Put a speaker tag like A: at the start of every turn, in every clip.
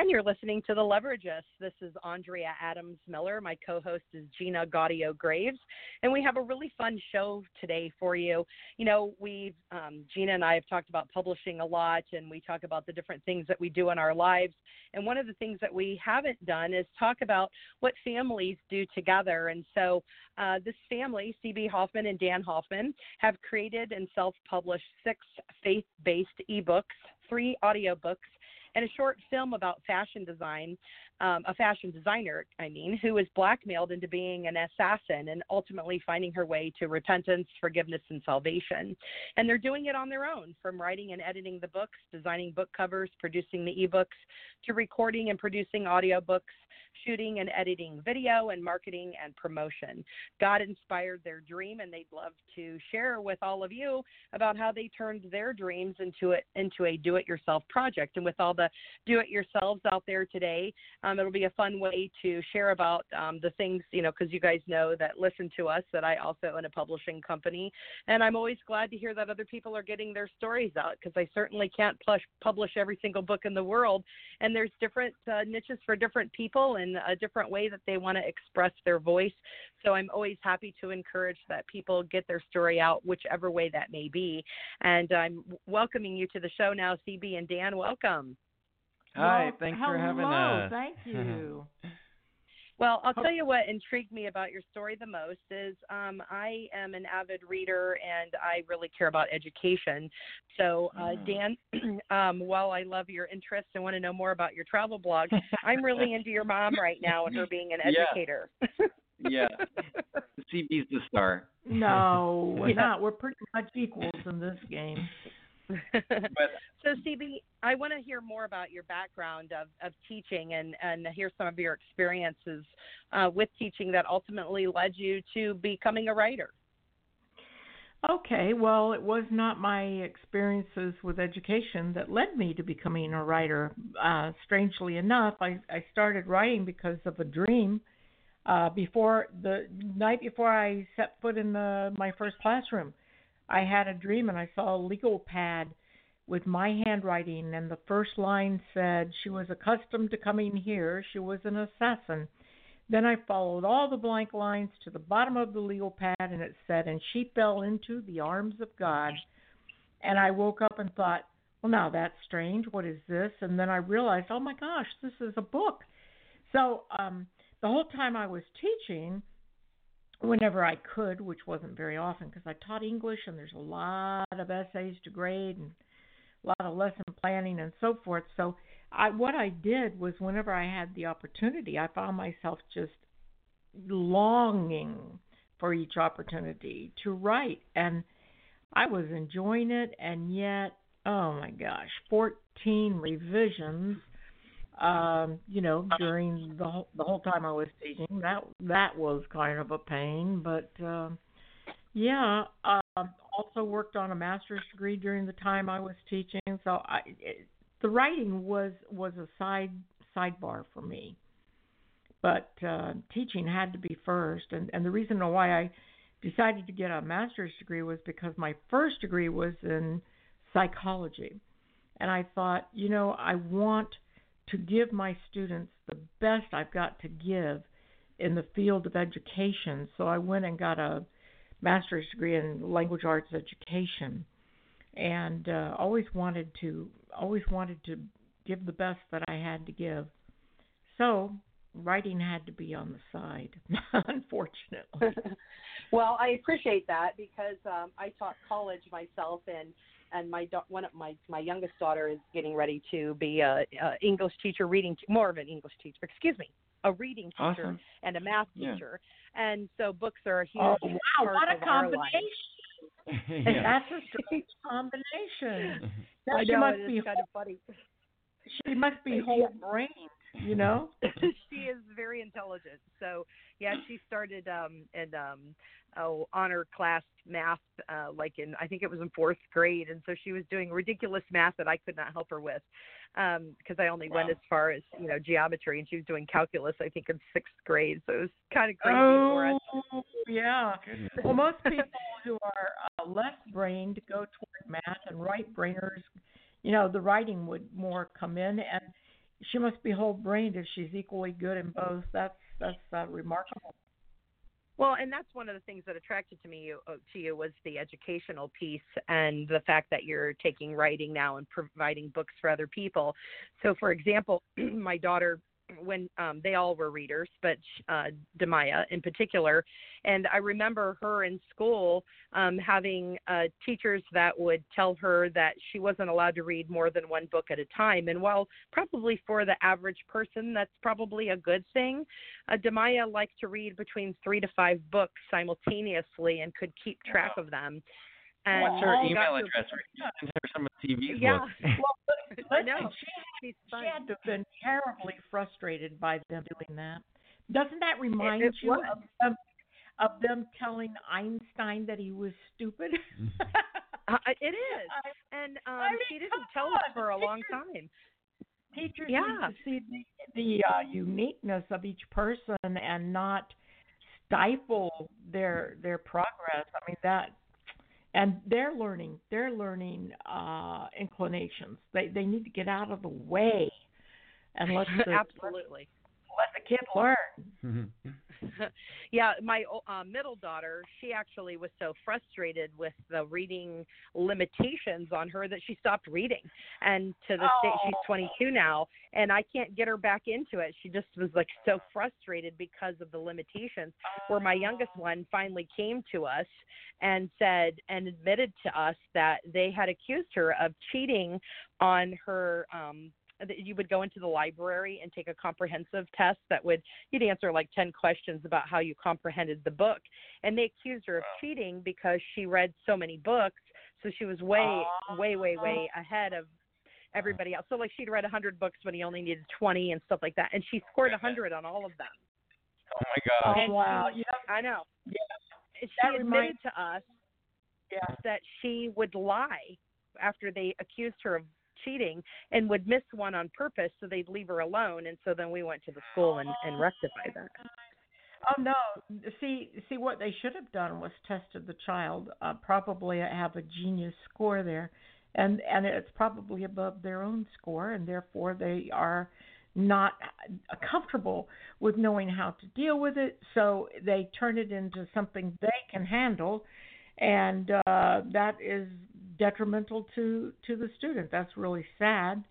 A: And you're listening to The Leverages. This is Andrea Adams Miller. My co host is Gina Gaudio Graves. And we have a really fun show today for you. You know, we've, um, Gina and I have talked about publishing a lot, and we talk about the different things that we do in our lives. And one of the things that we haven't done is talk about what families do together. And so, uh, this family, CB Hoffmann and Dan Hoffmann, have created and self published six faith based ebooks, three audiobooks and a short film about fashion design, um, a fashion designer, I mean, who was blackmailed into being an assassin and ultimately finding her way to repentance, forgiveness, and salvation. And they're doing it on their own from writing and editing the books, designing book covers, producing the ebooks, to recording and producing audiobooks shooting and editing video and marketing and promotion. God inspired their dream and they'd love to share with all of you about how they turned their dreams into it into a do it yourself project. And with all the do it yourselves out there today, um, it'll be a fun way to share about um, the things, you know, because you guys know that listen to us that I also own a publishing company. And I'm always glad to hear that other people are getting their stories out because I certainly can't plush, publish every single book in the world. And there's different uh, niches for different people and a different way that they want to express their voice. So I'm always happy to encourage that people get their story out, whichever way that may be. And I'm welcoming you to the show now, CB and Dan. Welcome.
B: Hi,
C: well,
B: thanks
C: hello,
B: for having us.
C: Thank you.
A: Well, I'll tell you what intrigued me about your story the most is um, I am an avid reader and I really care about education. So, uh,
B: Mm.
A: Dan, um, while I love your interest and want to know more about your travel blog, I'm really into your mom right now and her being an
B: Yeah.
A: educator.
B: yeah, CB's the star.
C: No, we're
A: Yeah.
C: not. We're pretty much equals in this game.
A: so CB, I want to hear more about your background of, of teaching and, and hear some of your experiences uh, with teaching that ultimately led you to becoming a writer.
C: Okay, well, it was not my experiences with education that led me to becoming a writer. Uh, strangely enough, I, I started writing because of a dream. Uh, before the night before I set foot in the, my first classroom, I had a dream and I saw a legal pad with my handwriting, and the first line said, She was accustomed to coming here, she was an assassin. Then I followed all the blank lines to the bottom of the legal pad, and it said, And she fell into the arms of God. And I woke up and thought, Well, now that's strange. What is this? And then I realized, Oh my gosh, this is a book. So um, the whole time I was teaching, whenever I could, which wasn't very often because I taught English and there's a lot of essays to grade and a lot of lesson planning and so forth. So I what I did was whenever I had the opportunity, I found myself just longing for each opportunity to write and I was enjoying it and yet oh my gosh, 14 revisions um, you know, during the whole, the whole time I was teaching. That that was kind of a pain, but um yeah, um also worked on a master's degree during the time I was teaching. So I it, the writing was was a side sidebar for me. But uh teaching had to be first and and the reason why I decided to get a master's degree was because my first degree was in psychology. And I thought, you know, I want to give my students the best I've got to give in the field of education. So I went and got a master's degree in language arts education, and uh, always wanted to always wanted to give the best that I had to give. So writing had to be on the side, unfortunately.
A: well, I appreciate that because um, I taught college myself, and and my da- one of my my youngest daughter is getting ready to be a, a English teacher, reading more of an English teacher. Excuse me, a reading teacher
B: Awesome.
A: and a math
B: Yeah.
A: teacher, and so books are a huge
C: oh wow,
A: part
C: what a
A: of our lives.
C: combination! And that's a strange combination. Now,
A: I
C: she must
A: it
C: be
A: is kind of funny.
C: she must be whole brained, you know.
A: she is very intelligent. So yeah, she started um in um oh honor class math uh like in I think it was in fourth grade and so she was doing ridiculous math that I could not help her with um because I only went as far as you know geometry and she was doing calculus I think in sixth grade so it was kind of crazy for us.
C: Oh, yeah. Well, most people who are uh, less brained go toward math, and right brainers, you know, the writing would more come in, and she must be whole brained if she's equally good in both. That's that's uh, remarkable.
A: Well, and that's one of the things that attracted to me uh, to you was the educational piece and the fact that you're taking writing now and providing books for other people. So, for example, my daughter, when um, they all were readers, but uh, Demaya in particular, and I remember her in school um, having uh, teachers that would tell her that she wasn't allowed to read more than one book at a time. And while probably for the average person that's probably a good thing, uh, Demaya liked to read between three to five books simultaneously and could keep track of them. And
B: What's her email
A: to-
B: address? Right? Send her some of CB's
A: Yeah,
B: books.
A: I
C: Listen,
A: know.
C: she,
A: She's
C: she had to have been terribly frustrated by them doing that. Doesn't that remind
A: it
C: you
A: was.
C: of them, of them telling Einstein that he was stupid?
A: Uh, it is, and um,
C: I mean,
A: she didn't tell us for a long time.
C: teachers
A: Yeah.
C: need to see the the uh, uniqueness of each person and not stifle their their progress. I mean that, and they're learning they're learning uh, inclinations. They they need to get out of the way and let the
A: Absolutely.
C: let the kid learn.
A: yeah, my uh, middle daughter, she actually was so frustrated with the reading limitations on her that she stopped reading. And to this day, she's 22 now, and I can't get her back into it. She just was like so frustrated because of the limitations. Where my youngest one finally came to us and said and admitted to us that they had accused her of cheating on her um that you would go into the library and take a comprehensive test that would you'd answer like 10 questions about how you comprehended the book. And they accused her of oh. cheating because she read so many books so she was way way way way oh. ahead of everybody else. So like she'd read 100 books when he only needed 20 and stuff like that and she scored 100 on all of them.
B: Oh my god
C: Oh wow! Yeah,
A: i know.
C: Yeah.
A: she
C: That
A: admitted
C: reminds-
A: to us
C: yeah.
A: that she would lie after they accused her of cheating and would miss one on purpose so they'd leave her alone and so then we went to the school and, and rectify that
C: Oh no! See, see what they should have done was tested the child. Uh, probably have a genius score there, and and it's probably above their own score, and therefore they are not uh, comfortable with knowing how to deal with it. So they turn it into something they can handle, and uh, that is detrimental to to the student. That's really sad.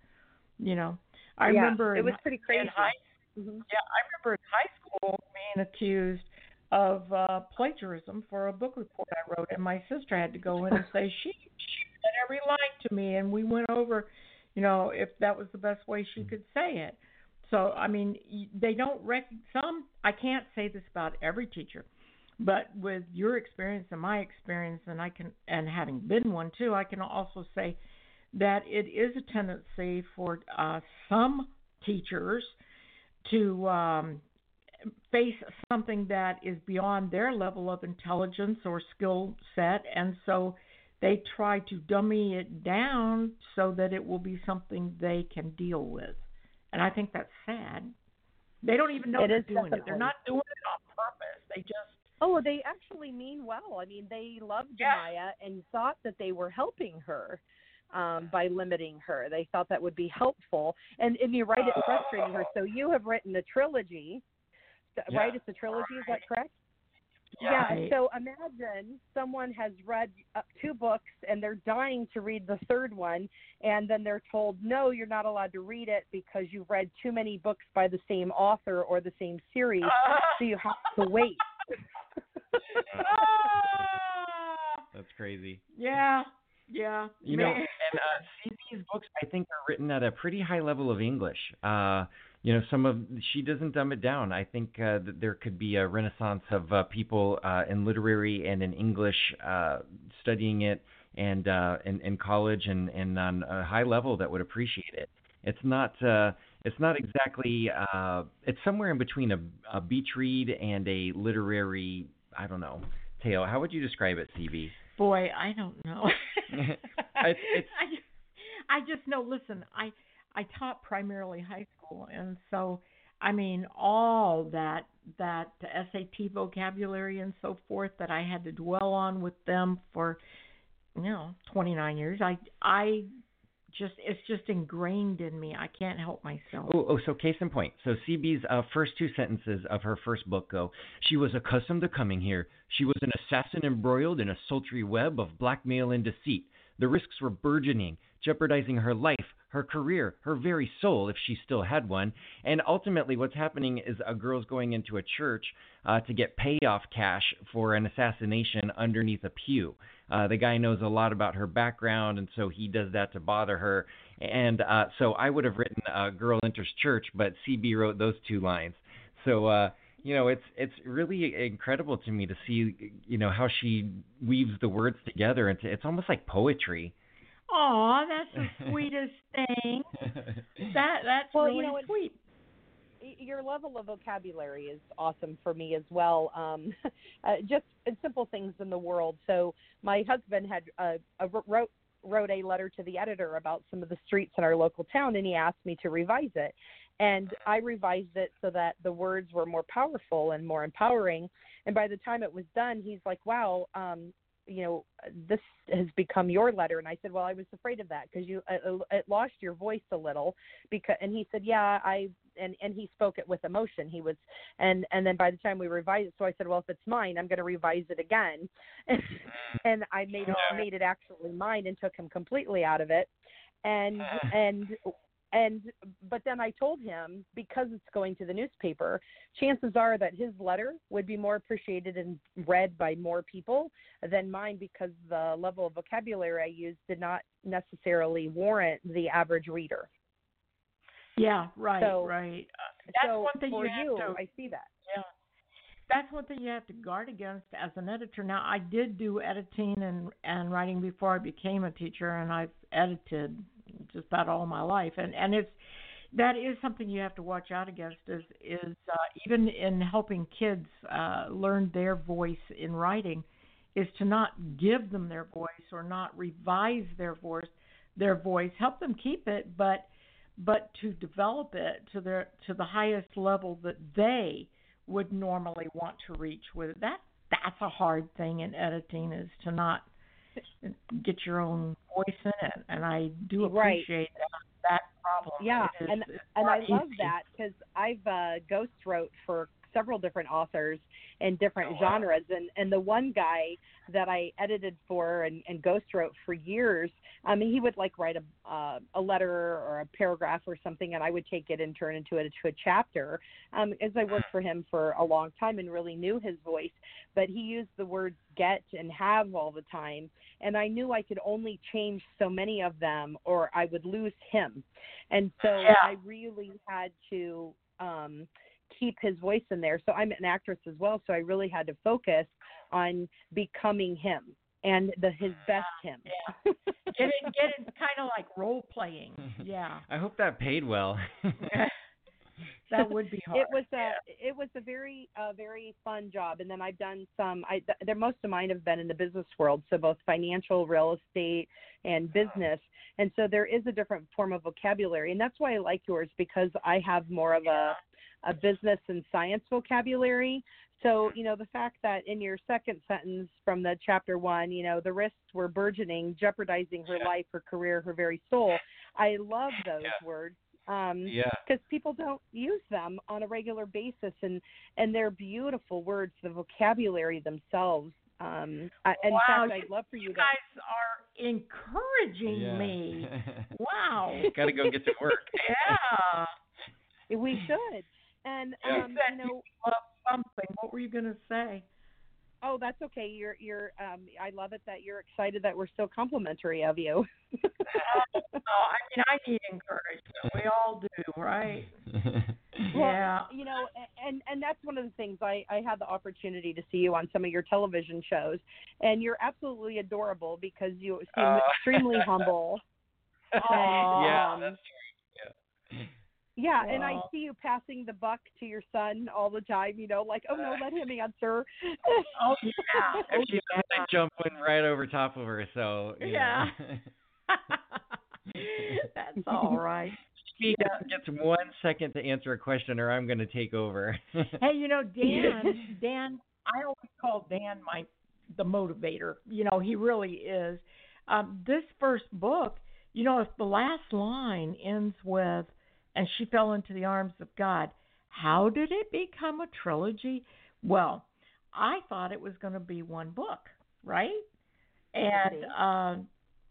C: You know, I
A: yeah,
C: remember
A: it
C: in
A: was pretty crazy
C: in high
A: Mhm.
C: yeah, I remember in high school being accused of uh plagiarism for a book report I wrote, and my sister had to go in and say she she read every line to me, and we went over, you know, if that was the best way she could say it. So I mean, they don't rec. Some I can't say this about every teacher, but with your experience and my experience, and I can and having been one too, I can also say that it is a tendency for uh, some teachers to um, face something that is beyond their level of intelligence or skill set, and so they try to dummy it down so that it will be something they can deal with. And I think that's sad. They don't even know
A: It
C: they're doing it. They're not doing it on purpose. They just
A: oh they actually mean well i mean they loved
C: Yeah.
A: Maya and thought that they were helping her um, by limiting her they thought that would be helpful and and you write it it's frustrating her so you have written a trilogy
B: Yeah.
A: right it's a trilogy is that correct
C: Yeah.
A: Yeah. So imagine someone has read uh, two books and they're dying to read the third one, and then they're told, no, you're not allowed to read it because you've read too many books by the same author or the same series, so you have to wait.
C: Ah!
B: That's crazy.
C: yeah, yeah.
B: You know, and uh, CB's books I think are written at a pretty high level of English. Uh, you know, some of she doesn't dumb it down. I think uh, that there could be a renaissance of uh, people uh, in literary and in English uh, studying it and uh, in, in college and, and on a high level that would appreciate it. It's not uh, it's not exactly uh, it's somewhere in between a, a beach read and a literary I don't know tale. How would you describe it, CB?
C: Boy, I don't know.
B: it's, it's,
C: I, I just know. Listen, I I taught primarily high school, and so I mean all that that SAT vocabulary and so forth that I had to dwell on with them for you know 29 years. I I just it's just ingrained in me. I can't help myself.
B: Oh, oh so case in point. So CB's uh, first two sentences of her first book go: She was accustomed to coming here. She was an assassin embroiled in a sultry web of blackmail and deceit. The risks were burgeoning, jeopardizing her life, her career, her very soul, if she still had one. And ultimately, what's happening is a girl's going into a church uh, to get payoff cash for an assassination underneath a pew. Uh, the guy knows a lot about her background, and so he does that to bother her. And uh, so I would have written uh, "Girl Enters Church," but CB wrote those two lines. So uh, you know, it's it's really incredible to me to see you know how she weaves the words together. It's it's almost like poetry.
C: Oh, that's the sweetest thing. That that's
A: well,
C: really
A: you know,
C: sweet.
A: Your level of vocabulary is awesome for me as well. Um, uh, just simple things in the world. So my husband had uh, wrote wrote a letter to the editor about some of the streets in our local town, and he asked me to revise it. And I revised it so that the words were more powerful and more empowering. And by the time it was done, he's like, "Wow, um, you know this has become your letter. And i said well i was afraid of that because you uh, uh, it lost your voice a little because and he said yeah i and and he spoke it with emotion. He was and and then by the time we revised it so i said well if it's mine i'm going to revise it again. And, and i made it made it actually mine and took him completely out of it. And and and but then I told him because it's going to the newspaper, chances are that his letter would be more appreciated and read by more people than mine because the level of vocabulary I used did not necessarily warrant the average reader.
C: Yeah, right,
A: so,
C: right. Uh, that's
A: so
C: one thing
A: for
C: you have
A: you,
C: to.
A: I see that.
C: Yeah. That's one thing you have to guard against as an editor. Now, I did do editing and and writing before I became a teacher, and I've edited just about all my life, and and it's that is something you have to watch out against. Is is uh, even in helping kids uh, learn their voice in writing, is to not give them their voice or not revise their voice, their voice. Help them keep it, but but to develop it to their to the highest level that they would normally want to reach with it. That that's a hard thing in editing is to not get your own voice in it, and I do appreciate
A: right.
C: that, that problem.
A: Yeah,
C: is,
A: and and I love that because I've uh, ghost wrote for several different authors in different
B: oh, wow.
A: genres and and the one guy that I edited for and, and ghost wrote for years I mean he would like write a uh, a letter or a paragraph or something and I would take it and turn into it into a chapter um as I worked for him for a long time and really knew his voice but he used the words get and have all the time and I knew I could only change so many of them or I would lose him and so
C: yeah.
A: I really had to um keep his voice in there. So I'm an actress as well, so I really had to focus on becoming him and the his best him.
C: Yeah. get it get it kind of like role playing. Yeah.
B: I hope that paid well.
C: that would be hard.
A: It was a it was a very uh, very fun job, and then I've done some. I there most of mine have been in the business world, so both financial, real estate, and business. And so there is a different form of vocabulary, and that's why I like yours because I have more of a a business and science vocabulary. So, you know, the fact that in your second sentence from the chapter one, you know, the risks were burgeoning, jeopardizing her
B: Yeah.
A: life, her career, her very soul. I love those
B: Yeah.
A: words. Um,
B: yeah.
A: because people don't use them on a regular basis and and they're beautiful words the vocabulary themselves um I, in
C: wow,
A: fact
C: you,
A: i'd love for you,
C: you
A: to
C: guys are encouraging
B: yeah.
C: me. Wow.
B: Got to go get to work.
C: yeah.
A: we should and
B: Yeah.
A: um
C: said
A: you know
C: Love something. What were you going to say?
D: Oh, that's okay. You're you're um I love it that you're excited that we're so complimentary of you.
C: oh, I mean, I need encouragement. We all do, right? yeah.
D: you know, and and that's one of the things I I had the opportunity to see you on some of your television shows, and you're absolutely adorable because you seem
E: Uh.
D: extremely humble.
C: Aw.
E: yeah,
D: Um,
E: that's true. Yeah.
D: Yeah, and I see you passing the buck to your son all the time. You know, like, oh no, let him answer.
C: Oh yeah.
B: If
C: Oh,
B: she
C: yeah.
B: I jump in right over top of her, so you
C: Yeah. That's all right.
B: she gets one second to answer a question, or I'm going to take over.
C: Hey, you know, Dan, Dan, I always call Dan my the motivator. You know, he really is. Um, this first book, you know, if the last line ends with and she fell into the arms of God, how did it become a trilogy? Well, I thought it was going to be one book, right? And uh,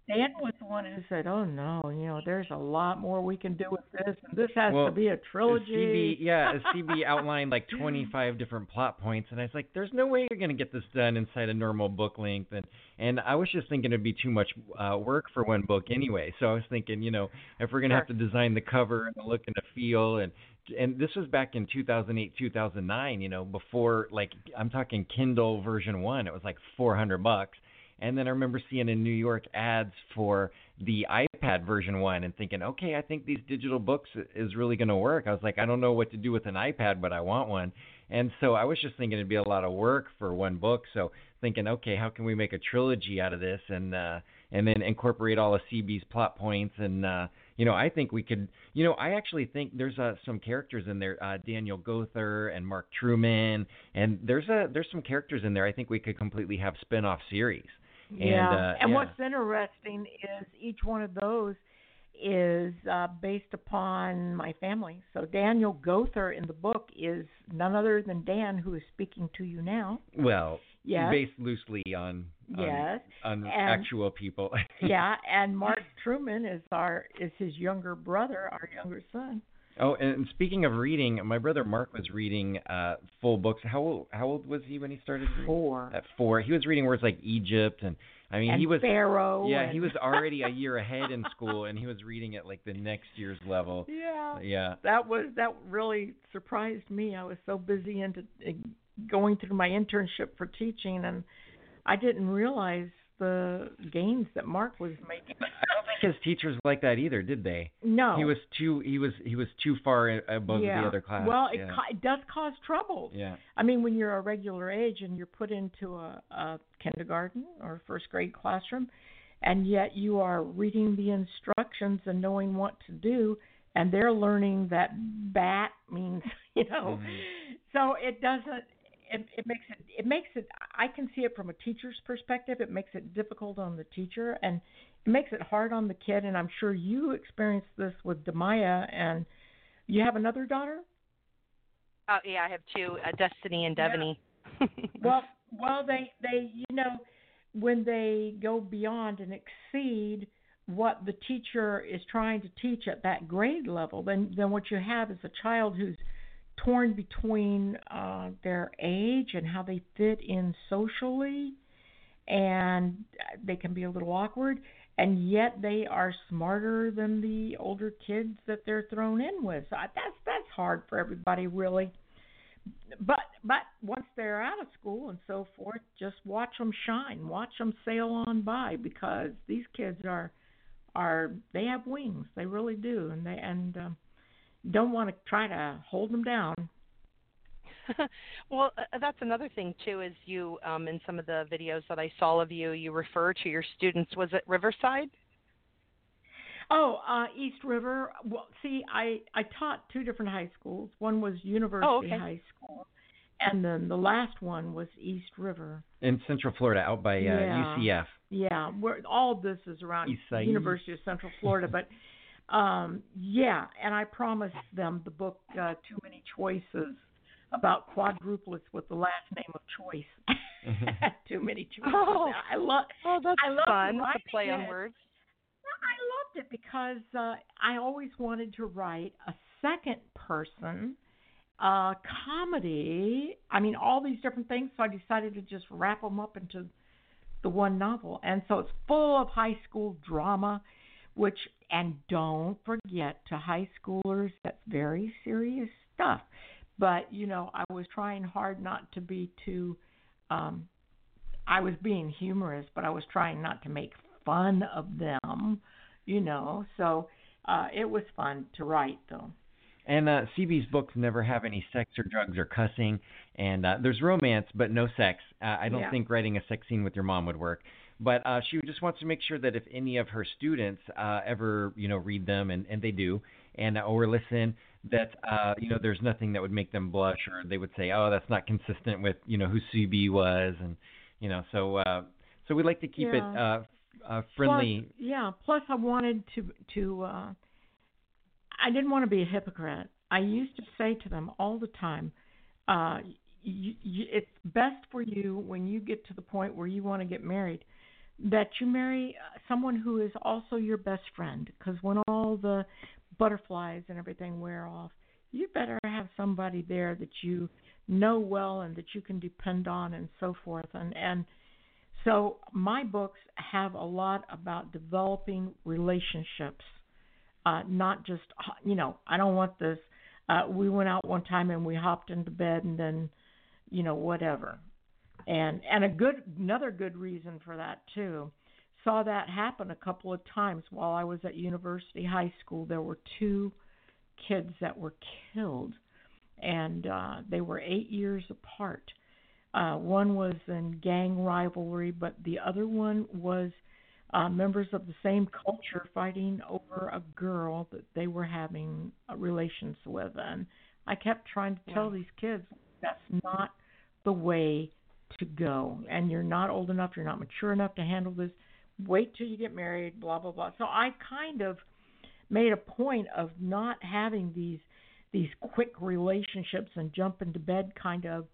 C: Dan was the one who said, "Oh no, you know, there's a lot more we can do with this, and this has
B: Well,
C: to be a trilogy."
B: CB, yeah, CB outlined like 25 different plot points, and I was like, "There's no way you're going to get this done inside a normal book length." And and I was just thinking it'd be too much uh, work for one book anyway. So I was thinking, you know, if we're going to have to design the cover and the look and the feel, and and this was back in 2008, 2009, you know, before like I'm talking Kindle version one, it was like 400 bucks. And then I remember seeing in New York ads for the iPad version one and thinking, okay, I think these digital books is really going to work. I was like, I don't know what to do with an iPad, but I want one. And so I was just thinking it'd be a lot of work for one book. So thinking, okay, how can we make a trilogy out of this and uh and then incorporate all of CB's plot points and uh you know, I think we could, you know, I actually think there's uh, some characters in there, uh, Daniel Gother and Mark Truman, and there's a there's some characters in there. I think we could completely have spin-off series.
C: Yeah.
B: And, uh,
C: and
B: yeah.
C: what's interesting is each one of those is uh, based upon my family. So Daniel Gother in the book is none other than Dan, who is speaking to you now.
B: Well,
C: Yes.
B: based loosely on on,
C: Yes.
B: on
C: And-
B: actual people.
C: yeah, and Mark Truman is our is his younger brother, our younger son.
B: Oh, and speaking of reading, my brother Mark was reading uh full books. How old how old was he when he started reading?
C: Four.
B: At four. He was reading words like Egypt and I mean
C: and
B: he was
C: Pharaoh.
B: Yeah,
C: and-
B: he was already a year ahead in school and he was reading at like the next year's level.
C: Yeah.
B: Yeah.
C: That was that really surprised me. I was so busy into going through my internship for teaching, and I didn't realize the gains that Mark was making.
B: Think his teachers like that either, did they?
C: No,
B: He was too he was he was too far above
C: yeah.
B: the other class.
C: Well, it,
B: yeah.
C: ca- it does cause trouble.
B: yeah.
C: I mean, when you're a regular age and you're put into a, a kindergarten or first grade classroom, and yet you are reading the instructions and knowing what to do, and they're learning that bat means, you know.
B: Mhm.
C: So it doesn't. It, it makes it. It makes it. I can see it from a teacher's perspective. It makes it difficult on the teacher, and it makes it hard on the kid. And I'm sure you experienced this with Demaya, and you have another daughter.
D: Oh yeah, I have two, uh, Destiny and
C: Yeah.
D: Devaney.
C: well well they they you know when they go beyond and exceed what the teacher is trying to teach at that grade level then then what you have is a child who's torn between uh their age and how they fit in socially and they can be a little awkward and yet they are smarter than the older kids that they're thrown in with. So that's that's hard for everybody really. But but once they're out of school and so forth, just watch them shine, watch them sail on by because these kids are are they have wings, they really do, and they and um, don't want to try to hold them down.
D: well, uh, that's another thing too. Is you um, in some of the videos that I saw of you, you refer to your students. Was it Riverside?
C: Oh, uh, East River. Well, see, I I taught two different high schools. One was University
D: Oh, okay.
C: High School, and then the last one was East River.
B: In Central Florida out by uh,
C: Yeah.
B: UCF.
C: Yeah, where all of this is around
B: East
C: University of Central Florida, but um yeah, and I promised them the book uh, Too Many Choices about quadruplets with the last name of choice. Too many choices.
D: Oh.
C: I love
D: Oh, that's
C: I love
D: fun. It's a play on
C: it.
D: words.
C: I loved it because uh, I always wanted to write a second person uh, comedy. I mean, all these different things. So I decided to just wrap them up into the one novel. And so it's full of high school drama, which, and don't forget to high schoolers, that's very serious stuff. But, you know, I was trying hard not to be too, um, I was being humorous, but I was trying not to make fun of them, you know. So uh, it was fun to write, though.
B: And uh, CB's books never have any sex or drugs or cussing, and uh, there's romance but no sex. Uh, I don't
C: Yeah.
B: think writing a sex scene with your mom would work. But uh, she just wants to make sure that if any of her students uh, ever, you know, read them, and, and they do, and uh, or listen, that uh, you know, there's nothing that would make them blush, or they would say, oh, that's not consistent with, you know, who CB was, and you know, so uh, so we like to keep it uh, uh, friendly.
C: Plus, yeah. Plus, I wanted to to. Uh, I didn't want to be a hypocrite. I used to say to them all the time, uh, y y "It's best for you when you get to the point where you want to get married, that you marry uh, someone who is also your best friend. Because when all the butterflies and everything wear off, you better have somebody there that you know well and that you can depend on, and so forth. And and so my books have a lot about developing relationships, uh, not just you know I don't want this. Uh, we went out one time and we hopped into bed and then, you know, whatever. And and a good another good reason for that too. Saw that happen a couple of times while I was at University High School. There were two kids that were killed, and uh, they were eight years apart. Uh, one was in gang rivalry, but the other one was uh, members of the same culture fighting over a girl that they were having uh, relations with. And I kept trying to tell these kids that's not the way to go. And you're not old enough, you're not mature enough to handle this. Wait till you get married, blah, blah, blah. So I kind of made a point of not having these these quick relationships and jump into bed kind of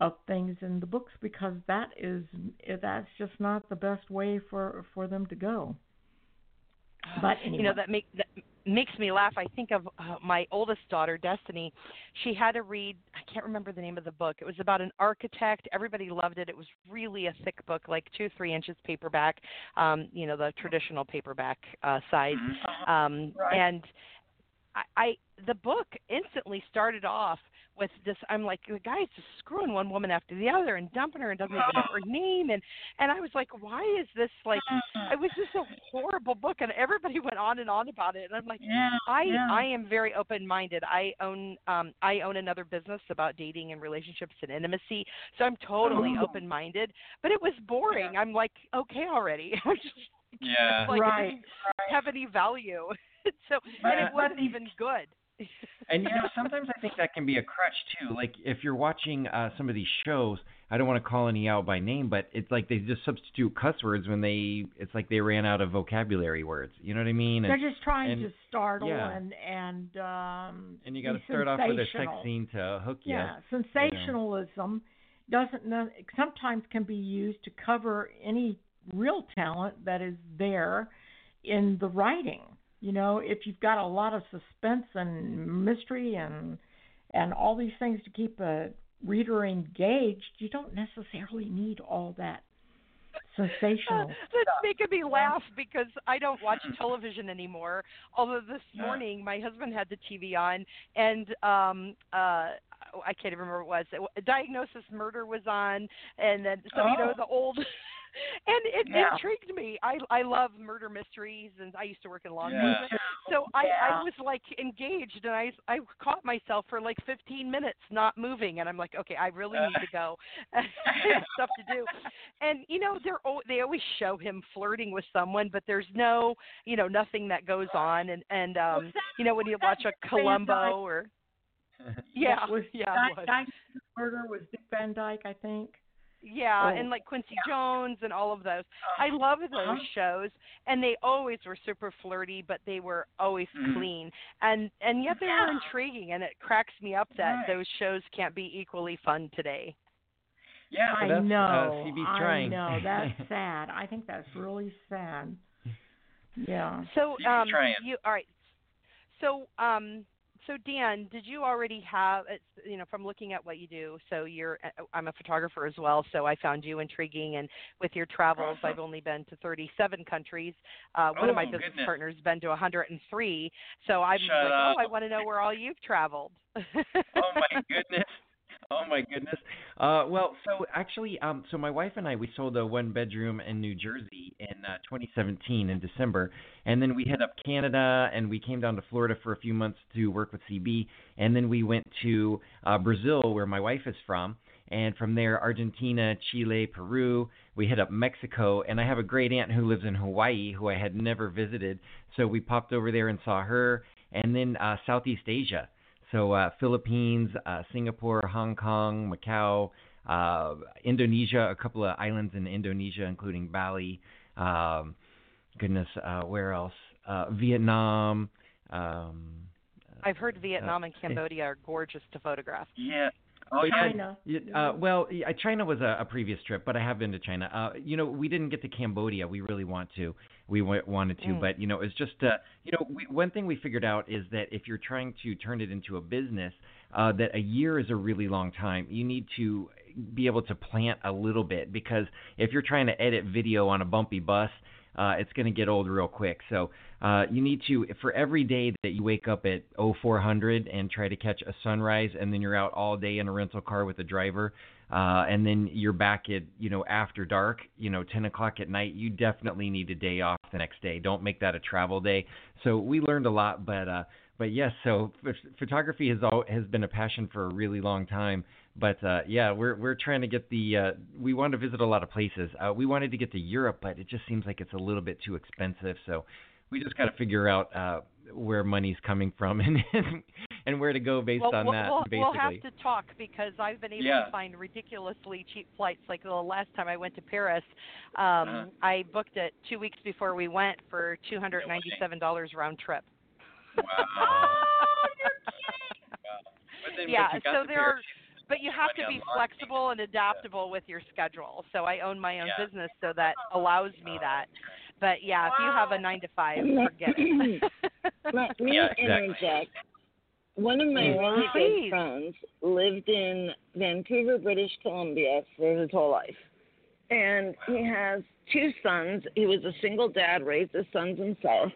C: of things in the books because that is that's just not the best way for for them to go. But anyway,
A: You know that make that makes me laugh. I think of uh, my oldest daughter, Destiny. She had to read. I can't remember the name of the book. It was about an architect. Everybody loved it. It was really a thick book, like two, three inches paperback. Um, you know, the traditional paperback uh, size. Um,
C: Right.
A: And I, I, the book instantly started off with this. I'm like, the guy's just screwing one woman after the other and dumping her and doesn't even know her name. And and I was like, why is this like? It was just a horrible book, and everybody went on and on about it. And I'm like,
C: yeah,
A: I
C: yeah.
A: I am very open minded. I own um I own another business about dating and relationships and intimacy. So I'm totally
C: Oh.
A: open minded. But it was boring. I'm like, okay already. I'm just
B: Yeah.
A: like it
C: Right,
A: didn't have any value. so
C: But-
A: and it wasn't even good.
B: And you know, sometimes I think that can be a crutch too. Like if you're watching uh, some of these shows, I don't want to call any out by name, but it's like they just substitute cuss words when they. It's like they ran out of vocabulary words. You know what I mean?
C: They're just trying
B: and-
C: to startle
B: yeah.
C: and and um
B: and you got to start off with a sex scene to hook you.
C: Yeah, sensationalism doesn't sometimes can be used to cover any real talent that is there in the writing. You know, if you've got a lot of suspense and mystery and and all these things to keep a reader engaged, you don't necessarily need all that sensational.
A: That's making me laugh because I don't watch television anymore. Although this morning my husband had the TV on and um uh I can't even remember what it was. Diagnosis Murder was on and then so you know
C: Oh.
A: the old and it
C: Yeah.
A: intrigued me. I I love murder mysteries and I used to work in law
E: Yeah.
A: enforcement. So I
C: Yeah.
A: I was like engaged and I I caught myself for like 15 minutes not moving and I'm like okay, I really need to go. I have stuff to do and you know they're they always show him flirting with someone but there's no you know nothing that goes on and and um you know when you watch a columbo or yeah
C: was
A: yeah was.
C: Diagnosis Murder was Dick Van Dyke, I think.
A: Yeah
C: Oh.
A: and like quincy jones and all of those i love those
C: Uh-huh.
A: shows and they always were super flirty but they were always
E: Mhm.
A: clean and and yet they were intriguing and it cracks me up that
C: Right.
A: those shows can't be equally fun today
E: Yeah.
C: I
B: that's, uh,
C: know. I know. That's sad. I think that's really sad. Yeah.
A: So um you all right. So um so Dan, did you already have, it's, you know, from looking at what you do? So you're, uh, I'm a photographer as well, so I found you intriguing. And with your travels,
E: Uh-huh.
A: I've only been to 37 countries. Uh, one of my
E: Oh,
A: business
E: goodness.
A: partners been to 103. So I'm
E: Shut
A: like,
E: up.
A: oh, I want to know where all you've traveled.
B: oh my goodness. Oh my goodness. Uh, well, so actually, um, so my wife and I we sold a one bedroom in New Jersey in uh, 2017 in December, and then we hit up Canada and we came down to Florida for a few months to work with CB, and then we went to uh, Brazil where my wife is from, and from there Argentina, Chile, Peru. We hit up Mexico, and I have a great aunt who lives in Hawaii who I had never visited, so we popped over there and saw her, and then uh, Southeast Asia. So uh, Philippines, uh, Singapore, Hong Kong, Macau, uh, Indonesia, a couple of islands in Indonesia, including Bali. Um, goodness, uh, where else? Uh, Vietnam. Um,
A: I've heard Vietnam and
B: eh.
A: Cambodia are gorgeous to photograph.
E: Yeah. Oh yeah.
C: China.
B: Yeah, uh, well, yeah, China was a, a previous trip, but I have been to China. Uh, you know, we didn't get to Cambodia. We really want to. We wanted to,
A: Mm.
B: but you know, it's just uh, you know, we, one thing we figured out is that if you're trying to turn it into a business, uh, that a year is a really long time. You need to be able to plant a little bit because if you're trying to edit video on a bumpy bus, uh, it's going to get old real quick. So uh, you need to, for every day that you wake up at 0400 and try to catch a sunrise, and then you're out all day in a rental car with a driver, uh, and then you're back at, you know, after dark, you know, 10 o'clock at night, you definitely need a day off the next day. Don't make that a travel day. So we learned a lot, but, uh, but yes, so ph- photography has all, has been a passion for a really long time. But uh, yeah, we're we're trying to get the. Uh, we want to visit a lot of places. Uh, we wanted to get to Europe, but it just seems like it's a little bit too expensive. So we just got to figure out uh, where money's coming from and and where to go based
A: well,
B: on
A: we'll,
B: that.
A: we'll,
B: basically.
A: we'll have to talk because I've been able
E: Yeah.
A: to find ridiculously cheap flights. Like the last time I went to Paris, um,
E: Uh-huh.
A: I booked it two weeks before we went for two hundred ninety-seven dollars round trip.
E: Wow. But then
A: yeah,
E: once you got
A: so
E: to
A: there are, but you have to be flexible and adaptable with your schedule. So I own my own
E: Yeah.
A: business, so that allows me that. But yeah, if you have a nine to five, forget it.
F: Let me
E: Yeah, exactly.
F: interject. One of my
A: Mm.
F: really
A: Please.
F: good friends lived in Vancouver, British Columbia for his whole life. And he has two sons. He was a single dad, raised his sons himself.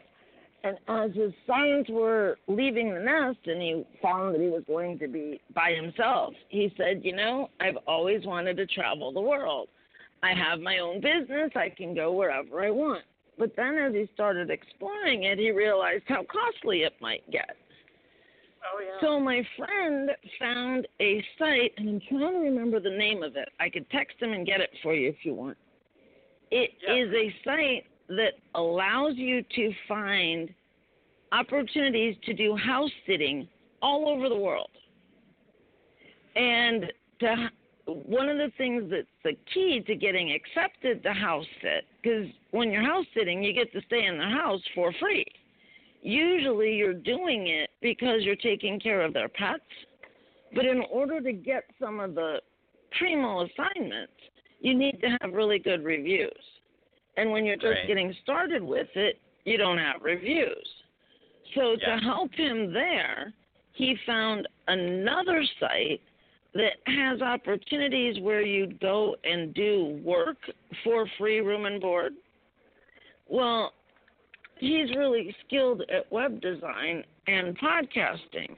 F: And as his sons were leaving the nest and he found that he was going to be by himself, he said, You know, I've always wanted to travel the world. I have my own business, I can go wherever I want. But then as he started exploring it, he realized how costly it might get.
E: Oh yeah.
F: So my friend found a site, and I'm trying to remember the name of it. I could text him and get it for you if you want. It is
E: Yeah.
F: a site that allows you to find opportunities to do house sitting all over the world. And to, one of the things that's the key to getting accepted to house sit, because when you're house sitting, you get to stay in the house for free. Usually you're doing it because you're taking care of their pets. But in order to get some of the primo assignments, you need to have really good reviews. And when you're just
E: Right.
F: getting started with it, you don't have reviews. So
E: Yeah.
F: to help him there, he found another site that has opportunities where you'd go and do work for free room and board. Well, he's really skilled at web design and podcasting.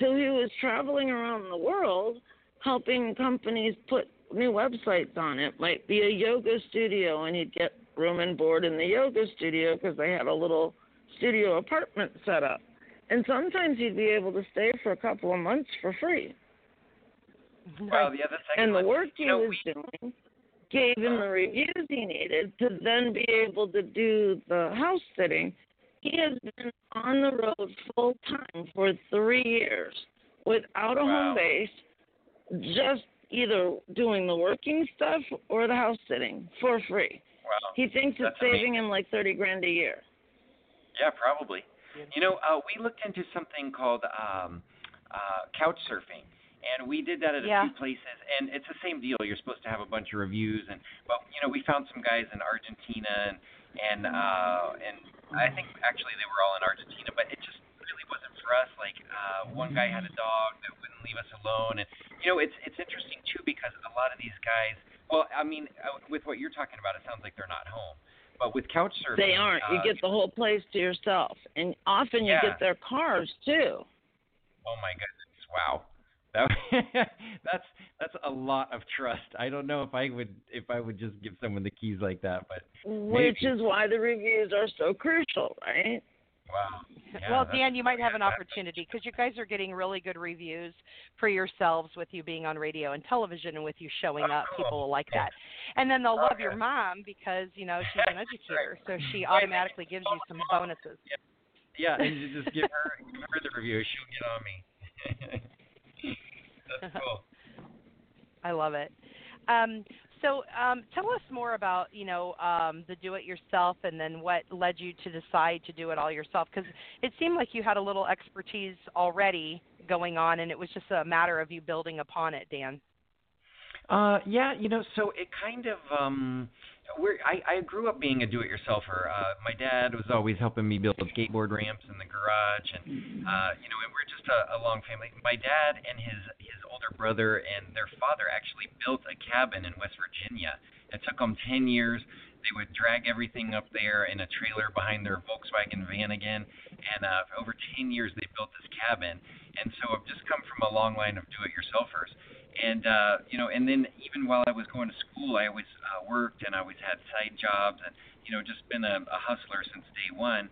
F: So he was traveling around the world helping companies put new websites on it. Might be a yoga studio, and he'd get room and board in the yoga studio because they had a little studio apartment set up. And sometimes he'd be able to stay for a couple of months for free.
E: Well, the other second
F: And the work he
E: know,
F: was
E: we,
F: doing gave him the reviews he needed to then be able to do the house sitting. He has been on the road full time for three years without a
E: Wow.
F: home base, just either doing the working stuff or the house sitting for free.
E: wow.
F: He thinks it's saving
E: amazing.
F: him like thirty grand a year.
B: Yeah, probably. You know, uh, we looked into something called um, uh, couch surfing, and we did that at a
A: Yeah.
B: few places, and it's the same deal. You're supposed to have a bunch of reviews, and but you know, we found some guys in Argentina, and and uh, and I think actually they were all in Argentina, but it just really wasn't for us. Like uh, one guy had a dog that wouldn't leave us alone, and you know, it's it's interesting too because a lot of these guys. Well, I mean, uh, with what you're talking about, it sounds like they're not home. But with couch surfing,
F: They aren't. You
B: uh,
F: get the whole place to yourself, and often you
B: Yeah.
F: get their cars too.
B: Oh my goodness! Wow, that that's that's a lot of trust. I don't know if I would if I would just give someone the keys like that, but
F: Which
B: Maybe.
F: is why the reviews are so crucial, right?
B: wow. Yeah,
A: well, Dan, you might have an opportunity because you guys are getting really good reviews for yourselves with you being on radio and television and with you showing
B: Oh,
A: up.
B: cool.
A: People will like that. And then they'll love your mom because, you know, she's an educator. So she automatically gives you some bonuses.
B: Yeah, and you just give her give her the review. She'll get on me. That's cool.
A: I love it. Um, so um, tell us more about you know um, the do it yourself and then what led you to decide to do it all yourself because it seemed like you had a little expertise already going on and it was just a matter of you building upon it, Dan.
B: Uh, yeah, you know, so it kind of um, we're I I grew up being a do-it-yourselfer. Uh, my dad was always helping me build skateboard ramps in the garage, and uh, you know, and we're just a, a long family. My dad and his his older brother and their father actually built a cabin in West Virginia. It took them ten years. They would drag everything up there in a trailer behind their Volkswagen van again, and uh, for over ten years they built this cabin. And so I've just come from a long line of do-it-yourselfers and uh you know and then even while i was going to school i always uh, worked and i always had side jobs and you know just been a, a hustler since day one.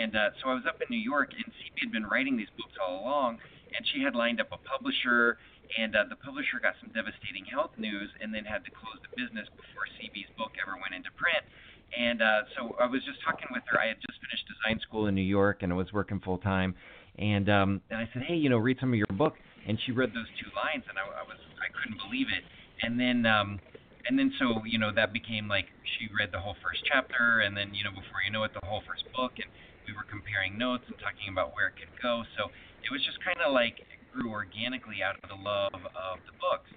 B: And uh so i was up in new york and cb had been writing these books all along and she had lined up a publisher and uh, the publisher got some devastating health news and then had to close the business before cb's book ever went into print. And uh so i was just talking with her. I had just finished design school in new york and i was working full time and um and i said hey you know read some of your book and she read those two lines and I, I was I couldn't believe it. And then um and then so you know that became like she read the whole first chapter and then you know before you know it the whole first book and we were comparing notes and talking about where it could go. So it was just kind of like it grew organically out of the love of the books.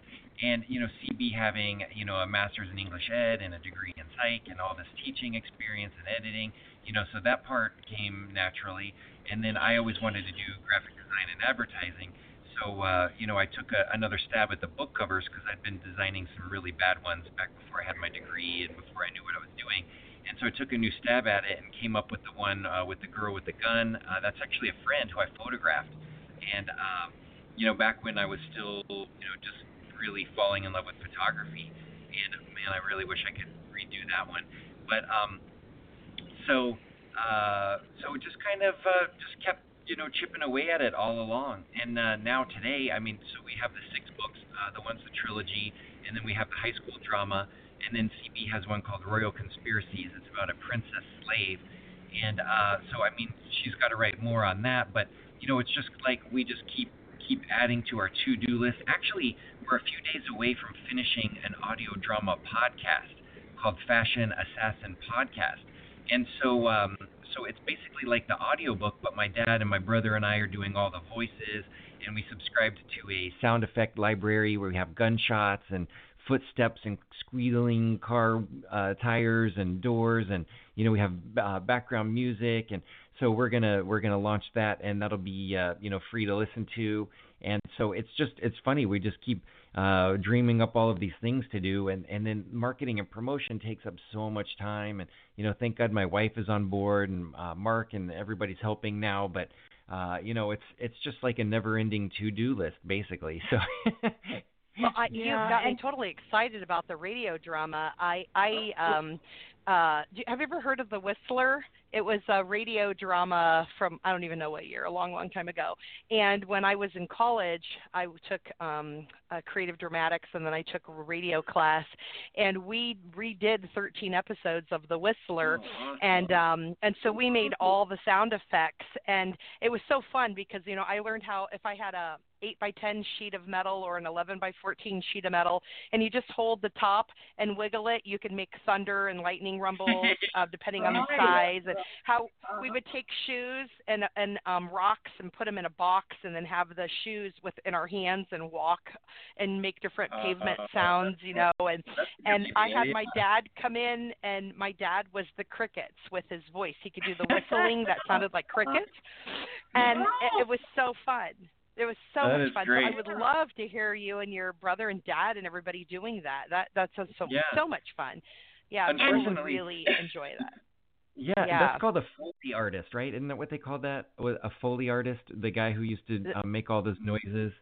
B: And you know CB having you know a master's in English Ed and a degree in psych and all this teaching experience and editing you know so that part came naturally. And then I always wanted to do graphic design and advertising so uh, you know, I took a, another stab at the book covers because I'd been designing some really bad ones back before I had my degree and before I knew what I was doing. And so I took a new stab at it and came up with the one uh, with the girl with the gun. Uh, that's actually a friend who I photographed. And um, you know, back when I was still, you know, just really falling in love with photography. And man, I really wish I could redo that one. But um, so uh, so it just kind of uh, just kept you know, chipping away at it all along. And uh, now today, I mean, so we have the six books. Uh, the one's the trilogy, and then we have the high school drama, and then CB has one called Royal Conspiracies. It's about a princess slave, and uh, so I mean, she's got to write more on that. But you know, it's just like we just keep keep adding to our to-do list. Actually, we're a few days away from finishing an audio drama podcast called Fashion Assassin Podcast, and so. Um, so it's basically like the audiobook, but my dad and my brother and I are doing all the voices, and we subscribed to a sound effect library where we have gunshots and footsteps and squealing car uh, tires and doors, and you know we have uh, background music, and so we're gonna we're gonna launch that, and that'll be uh, you know free to listen to, and so it's just it's funny we just keep uh, dreaming up all of these things to do, and and then marketing and promotion takes up so much time, and you know thank God my wife is on board, and uh, Mark and everybody's helping now, but uh, you know it's it's just like a never-ending to-do list basically. So.
A: Well, I, you've
C: Yeah,
A: got me
C: and-
A: totally excited about the radio drama. I, I, um, uh, do, have you ever heard of The Whistler? It was a radio drama from I don't even know what year, a long, long time ago. And when I was in college, I took um, uh, creative dramatics, and then I took a radio class, and we redid 13 episodes of The Whistler, and um, and so we made all the sound effects, and it was so fun because you know I learned how if I had a 8 by 10 sheet of metal or an 11 by 14 sheet of metal, and you just hold the top and wiggle it, you can make thunder and lightning rumbles uh, depending on the size. And how we would take shoes and and um, rocks and put them in a box, and then have the shoes within our hands and walk and make different pavement sounds, you know. And and I had my dad come in, and my dad was the crickets with his voice. He could do the whistling that sounded like crickets, and it, it was so fun. It was so
E: That
A: much fun.
E: great.
A: So I would love to hear you and your brother and dad and everybody doing that. That that sounds so
E: Yeah.
A: so much fun. Yeah, people would really enjoy that.
B: Yeah,
A: Yeah.
B: that's called a Foley artist, right? Isn't that what they call that? A Foley artist, the guy who used to uh, make all those noises.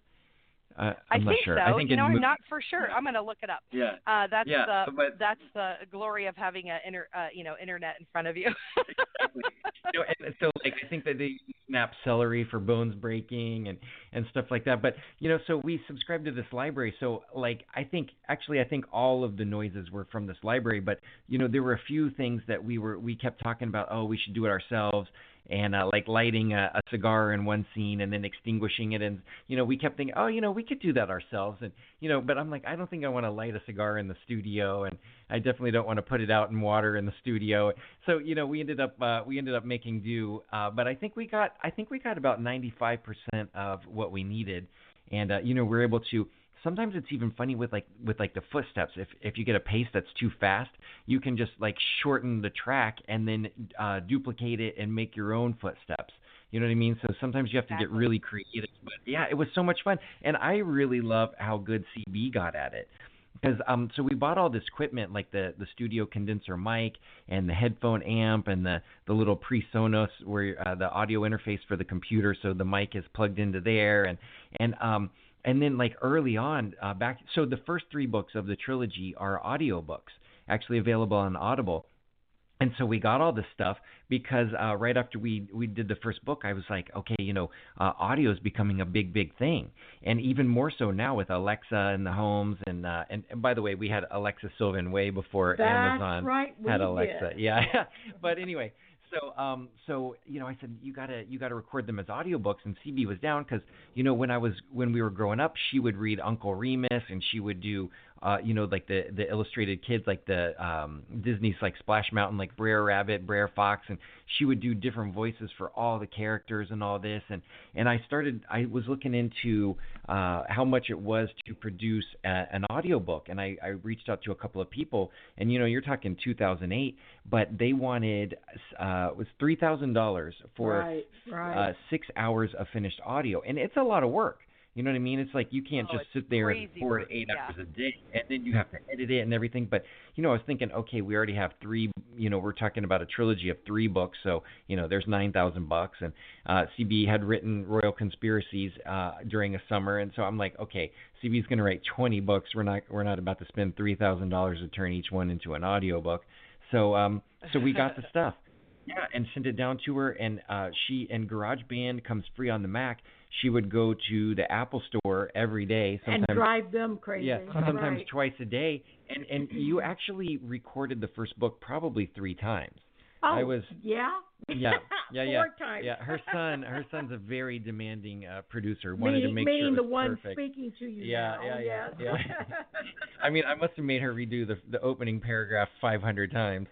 B: Uh,
A: I
B: I'm not
A: think
B: sure.
A: so.
B: I think
A: you
B: in
A: know, I'm
B: mo-
A: not for sure. I'm going to look it up.
E: Yeah.
A: Uh, that's
E: Yeah,
A: the
E: but-
A: that's the glory of having a inter, uh, you know internet in front of you.
B: you know, and so like I think that they snap celery for bones breaking and and stuff like that. But you know, so we subscribed to this library. So like I think actually I think all of the noises were from this library. But you know, there were a few things that we were we kept talking about. Oh, we should do it ourselves. And uh, like lighting a, a cigar in one scene and then extinguishing it, and you know we kept thinking, oh, you know we could do that ourselves, and you know, but I'm like, I don't think I want to light a cigar in the studio, and I definitely don't want to put it out in water in the studio. So you know, we ended up uh, we ended up making do. Uh, but I think we got I think we got about 95% of what we needed, and uh, you know, we're able to. Sometimes it's even funny with like with like the footsteps. If if you get a pace that's too fast, you can just like shorten the track and then uh, duplicate it and make your own footsteps. You know what I mean? So sometimes you have to get really creative. But yeah, it was so much fun, and I really love how good CB got at it because um so we bought all this equipment like the the studio condenser mic and the headphone amp and the the little PreSonus where uh, the audio interface for the computer so the mic is plugged into there and and um and then like early on uh, back so the first three books of the trilogy are audio books actually available on Audible and so we got all this stuff because uh, right after we we did the first book, I was like, okay, you know, uh, audio is becoming a big, big thing, and even more so now with Alexa and the homes. And uh, and, and by the way, we had Alexa Sylvan way before
C: That's
B: Amazon
C: right,
B: had Alexa.
C: did.
B: Yeah, but anyway, so um so you know I said you gotta you gotta record them as audiobooks. And CB was down because you know when I was when we were growing up she would read Uncle Remus and she would do uh you know like the the illustrated kids like the um Disney's like Splash Mountain like Brer Rabbit Brer Fox and she would do different voices for all the characters and all this. And and I started I was looking into uh how much it was to produce a, an audiobook. And I I reached out to a couple of people and you know you're talking 2008 but they wanted uh it was three thousand dollars for
C: right, right.
B: uh six hours of finished audio. And it's a lot of work you know what I mean? It's like you can't
A: Oh,
B: just sit there and record eight
A: yeah.
B: hours a day, and then you have to edit it and everything. But you know, I was thinking, okay, we already have three. You know, we're talking about a trilogy of three books, so you know, there's nine thousand bucks. And uh, CB had written Royal Conspiracies uh, during a summer, and so I'm like, okay, CB's going to write twenty books. We're not we're not about to spend three thousand dollars to turn each one into an audio book. So um, so we got the stuff. Yeah, and sent it down to her, and uh, she and GarageBand comes free on the Mac. She would go to the Apple Store every day, sometimes
C: and drive them crazy.
B: yeah, sometimes
C: right.
B: twice a day. And and you actually recorded the first book probably three times.
C: oh,
B: I was
C: yeah.
B: yeah yeah yeah
C: Four times.
B: yeah. Her son her son's a very demanding uh, producer. Wanted
C: meaning,
B: to make
C: meaning
B: sure
C: the one
B: perfect.
C: speaking to you
B: Yeah,
C: now.
B: yeah, yeah,
C: yes.
B: yeah. I mean, I must have made her redo the the opening paragraph 500 times.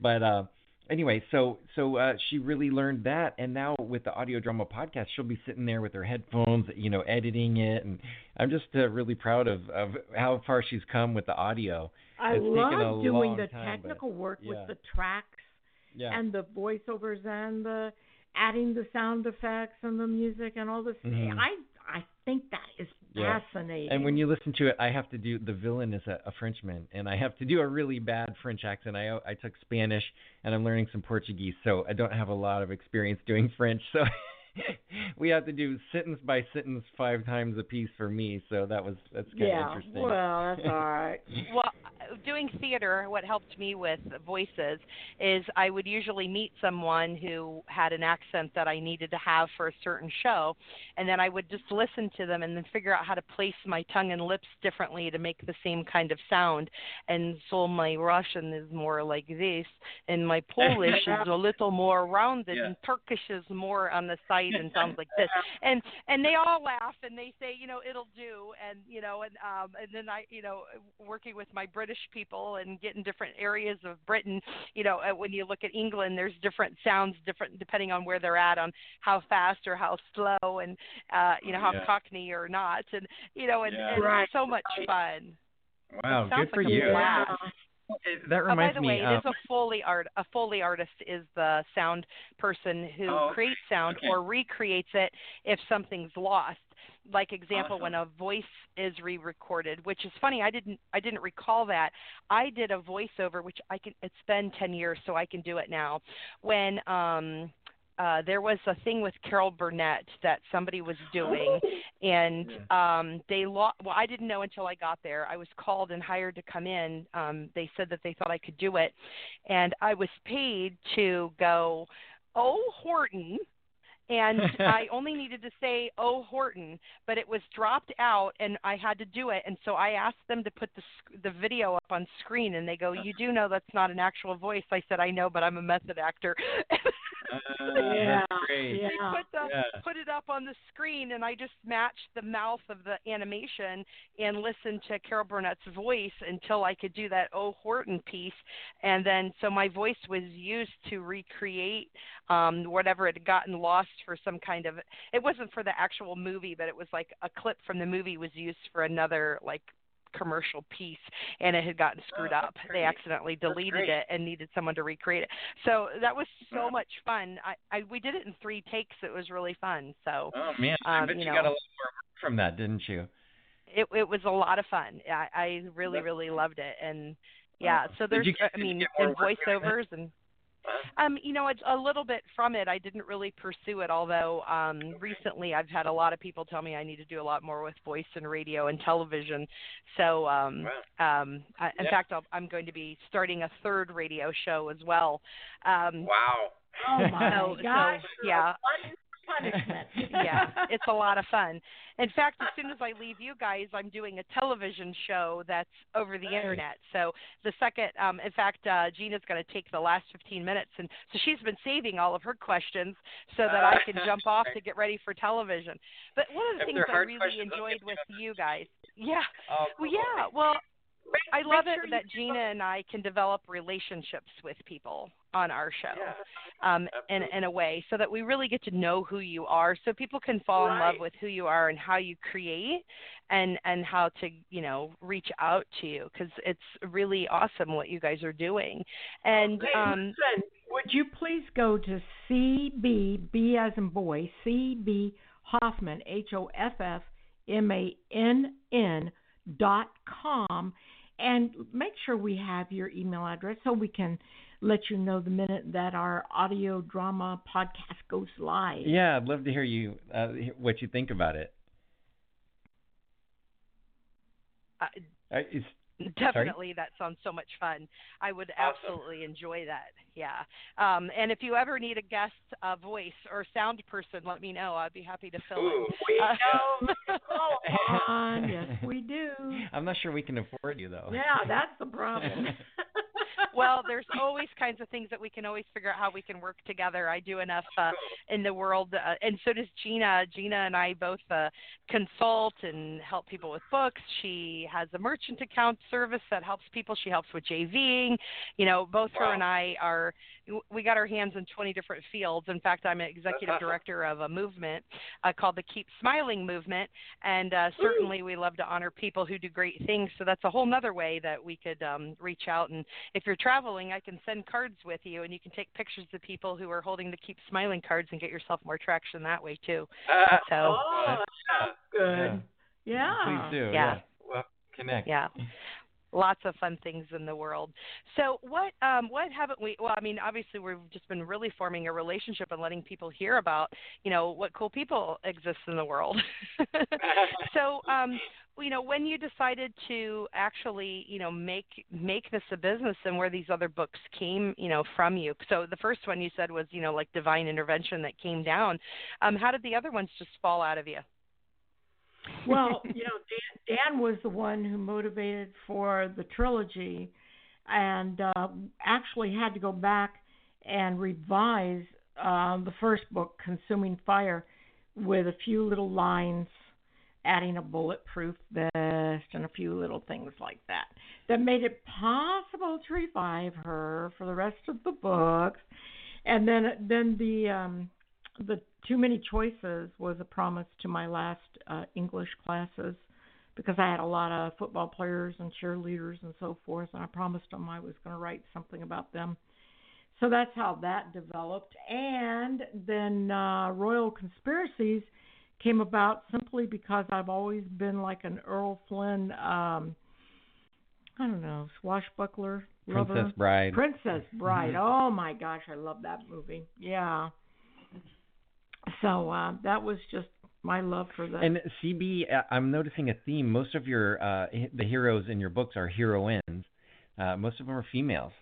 B: But uh anyway, so so uh she really learned that and now with the audio drama podcast, she'll be sitting there with her headphones, you know, editing it and I'm just uh, really proud of of how far she's come with the audio.
C: I
B: It's taken a
C: love doing the
B: time, but,
C: technical work
B: yeah.
C: with the tracks
B: Yeah.
C: and the voiceovers and the adding the sound effects and the music and all this.
B: Mhm.
C: I I think that is
B: Yeah.
C: fascinating.
B: And when you listen to it, I have to do the villain is a, a Frenchman, and I have to do a really bad French accent. I I took Spanish, and I'm learning some Portuguese, so I don't have a lot of experience doing French. So we have to do sentence by sentence five times a piece for me. So that was that's kind
C: yeah,
B: of interesting.
C: well, that's all right.
A: well, doing theater, what helped me with voices is I would usually meet someone who had an accent that I needed to have for a certain show, and then I would just listen to them and then figure out how to place my tongue and lips differently to make the same kind of sound. And so my Russian is more like this, and my Polish is a little more rounded,
E: Yeah.
A: and Turkish is more on the side and sounds like this. And and they all laugh and they say, you know, it'll do, and you know, and um, and then I, you know, working with my British people and getting different areas of Britain, you know, uh, when you look at England, there's different sounds, different depending on where they're at, on how fast or how slow, and uh, you know, how
E: Yeah.
A: Cockney or not, and you know, and,
E: Yeah.
A: and
C: Right,
A: so much fun.
B: wow, good for
A: like a
B: you.
A: blast.
B: That reminds
A: Oh, by the
B: me.
A: way, it
B: um,
A: is a Foley art. A Foley artist is the sound person who
E: Oh, okay.
A: creates sound
E: Okay.
A: or recreates it if something's lost. Like example,
E: Awesome.
A: when a voice is re-recorded, which is funny. I didn't I didn't recall that. I did a voiceover, which I can. It's been ten years, so I can do it now. When um uh, there was a thing with Carol Burnett that somebody was doing, and um, they lost. Well, I didn't know until I got there. I was called and hired to come in. Um, they said that they thought I could do it, and I was paid to go. Oh, Horton. And I only needed to say "Oh Horton," but it was dropped out, and I had to do it. And so I asked them to put the sc- the video up on screen, and they go, "You do know that's not an actual voice." I said, "I know, but I'm a method actor."
B: uh,
C: Yeah,
B: great.
C: yeah.
A: they put the
B: Yeah.
A: put it up on the screen and I just matched the mouth of the animation and listened to Carol Burnett's voice until I could do that Oh Horton piece and then so my voice was used to recreate um whatever had gotten lost for some kind of it wasn't for the actual movie but it was like a clip from the movie was used for another like commercial piece and it had gotten screwed
E: Oh,
A: up. They accidentally deleted it and needed someone to recreate it. So that was so much fun. I, I we did it in three takes. It was really fun. So
B: Oh man, I
A: Um,
B: bet
A: you know.
B: got a lot more from that, didn't you?
A: it it was a lot of fun. I, I really really loved it and yeah. So there's I mean
B: get more
A: in
B: work doing that?
A: voiceovers and? Um, you know, it's a little bit from it. I didn't really pursue it, although um, recently I've had a lot of people tell me I need to do a lot more with voice and radio and television. So, um,
E: Wow.
A: um, I, in
E: Yeah.
A: fact, I'll, I'm going to be starting a third radio show as well. Um,
E: Wow.
C: Oh my
A: so,
C: gosh.
A: so yeah,
C: Punishment.
A: yeah, it's a lot of fun. In fact, as soon as I leave you guys, I'm doing a television show that's over the internet. So the second, um, in fact, uh, Gina's going to take the last 15 minutes, and so she's been saving all of her questions so that I can jump off to get ready for television. But one of the
E: If
A: things I really enjoyed with you guys, yeah,
E: Oh,
A: well, yeah, well. I love
C: sure
A: it that Gina and I can develop relationships with people on our show
E: Yeah.
A: um, in, in a way so that we really get to know who you are so people can fall in love with who you are and how you create and and how to you know reach out to you because it's really awesome what you guys are doing. And
C: Hey,
A: um
C: listen, would you please go to CB, B as in boy, CB Hoffmann, H O F F M A N N dot com, and make sure we have your email address so we can let you know the minute that our audio drama podcast goes live.
B: Yeah, I'd love to hear you uh, what you think about it.
A: uh,
B: it's,
A: definitely that sounds so much fun i would
E: Awesome.
A: absolutely enjoy that yeah um and if you ever need a guest uh, voice or sound person let me know i'd be happy to fill in
E: Ooh.
C: We
A: Uh,
C: know Come on, yes we do.
B: I'm not sure we can afford you though.
C: Yeah, that's the problem.
A: well, there's always kinds of things that we can always figure out how we can work together. I do enough uh, in the world, uh, and so does Gina. Gina and I both uh, consult and help people with books. She has a merchant account service that helps people. She helps with JVing. You know, both her and I are. We got our hands in 20 different fields. In fact, I'm an executive director of a movement uh, called the Keep Smiling Movement, and uh, certainly we love to honor people who do great things. So that's a whole other way that we could um, reach out. And if you're traveling, I can send cards with you, and you can take pictures of people who are holding the Keep Smiling cards and get yourself more traction that way too.
E: Uh,
A: So
C: Oh, that sounds good. Yeah.
B: Please do.
A: Yeah.
E: well,
B: Connect.
A: yeah. Lots of fun things in the world. So what um what haven't we well I mean obviously we've just been really forming a relationship and letting people hear about, you know, what cool people exist in the world. so um you know when you decided to actually you know make make this a business and where these other books came you know from you so the first one you said was you know like divine intervention that came down um how did the other ones just fall out of you
C: well, you know, Dan, Dan was the one who motivated for the trilogy, and uh, actually had to go back and revise uh, the first book, Consuming Fire, with a few little lines, adding a bulletproof vest and a few little things like that, that made it possible to revive her for the rest of the books. And then, then the um, the too many choices was a promise to my last uh, English classes because I had a lot of football players and cheerleaders and so forth, and I promised them I was going to write something about them. So that's how that developed. And then uh, Royal Conspiracies came about simply because I've always been like an Errol Flynn, um, I don't know, swashbuckler lover.
B: Princess Bride.
C: Princess Bride. Oh my gosh, I love that movie. Yeah. So uh, that was just my love for that.
B: And CB, uh, I'm noticing a theme. Most of your uh, the heroes in your books are heroines. Uh, most of them are females.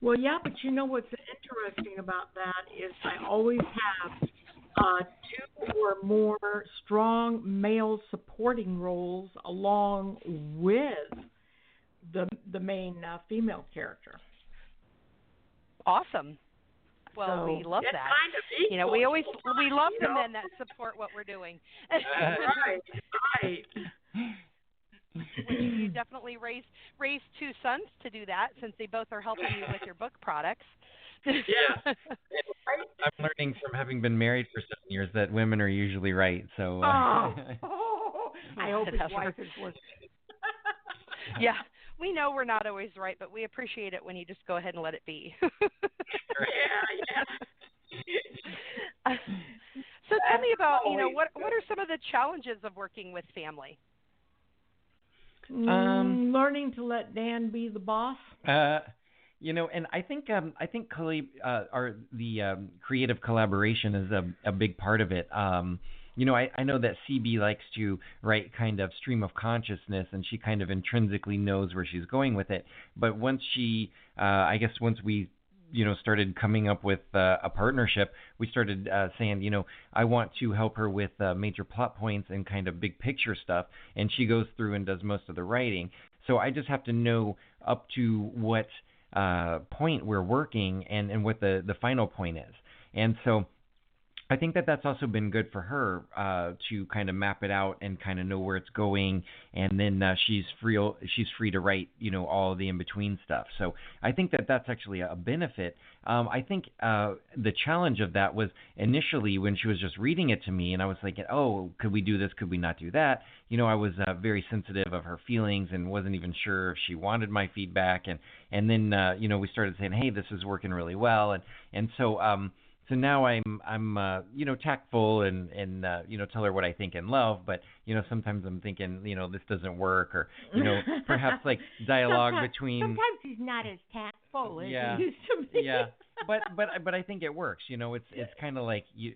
C: Well, yeah, but you know what's interesting about that is I always have uh, two or more strong male supporting roles along with the the main uh, female character.
A: Awesome. Well,
C: So,
A: we love that.
C: kind of
A: You know, we always we love
C: you
A: the
C: know?
A: men that support what we're doing.
C: right, right.
A: Which you definitely raised raised two sons to do that since they both are helping you with your book products.
C: Yeah.
B: I'm learning from having been married for seven years that women are usually right. So. Uh,
C: Oh, I hope his wife is listening.
A: yeah. We know we're not always right, but we appreciate it when you just go ahead and let it be.
C: yeah, yeah.
A: so tell me about, you know, what what are some of the challenges of working with family?
C: Mm, learning to let Dan be the boss.
B: Uh, you know, and I think um, I think uh, our the um, creative collaboration is a, a big part of it. Um, you know, I, I know that CB likes to write kind of stream of consciousness, and she kind of intrinsically knows where she's going with it. But once she, uh, I guess, once we you know started coming up with uh, a partnership we started uh, saying you know i want to help her with uh, major plot points and kind of big picture stuff and she goes through and does most of the writing so i just have to know up to what uh, point we're working and and what the the final point is and so I think that that's also been good for her uh, to kind of map it out and kind of know where it's going, and then uh, she's free she's free to write you know all the in between stuff. So I think that that's actually a benefit. Um, I think uh, the challenge of that was initially when she was just reading it to me, and I was like, oh, could we do this? Could we not do that? You know, I was uh, very sensitive of her feelings and wasn't even sure if she wanted my feedback, and and then uh, you know we started saying, hey, this is working really well, and and so. Um, so now I'm I'm uh, you know tactful and and uh, you know tell her what I think and love, but you know sometimes I'm thinking you know this doesn't work or you know perhaps like dialogue
C: sometimes,
B: between
C: Sometimes he's not as tactful as
B: Yeah.
C: he used to be.
B: yeah but but but I think it works you know it's it's kind of like you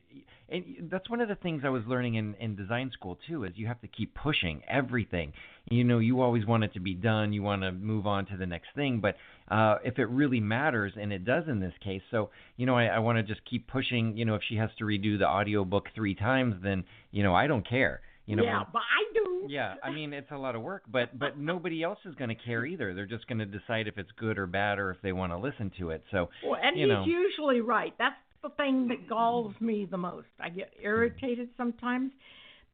B: and that's one of the things I was learning in in design school too is you have to keep pushing everything you know you always want it to be done you want to move on to the next thing but uh if it really matters and it does in this case so you know I, I want to just keep pushing you know if she has to redo the audiobook three times then you know I don't care you know
C: yeah, but I do.
B: yeah, I mean it's a lot of work, but but nobody else is going to care either. They're just going to decide if it's good or bad or if they want to listen to it. So
C: Well, and he's
B: know.
C: usually right. That's the thing that galls me the most. I get irritated sometimes,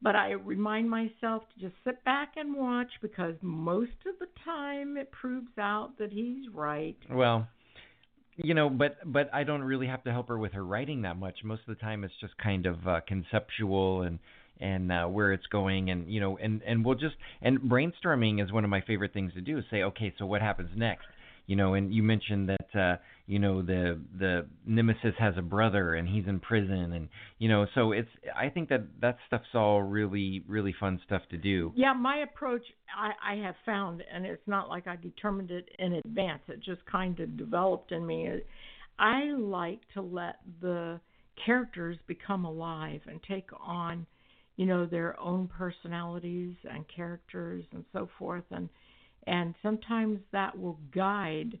C: but I remind myself to just sit back and watch because most of the time it proves out that he's right.
B: Well, you know, but but I don't really have to help her with her writing that much. Most of the time, it's just kind of uh, conceptual and and uh, where it's going, and you know, and and we'll just and brainstorming is one of my favorite things to do. Say, okay, so what happens next? You know, and you mentioned that uh, you know the the nemesis has a brother and he's in prison, and you know, so it's I think that that stuff's all really really fun stuff to do.
C: Yeah, my approach I, I have found, and it's not like I determined it in advance. It just kind of developed in me. I like to let the characters become alive and take on, you know, their own personalities and characters and so forth, and and sometimes that will guide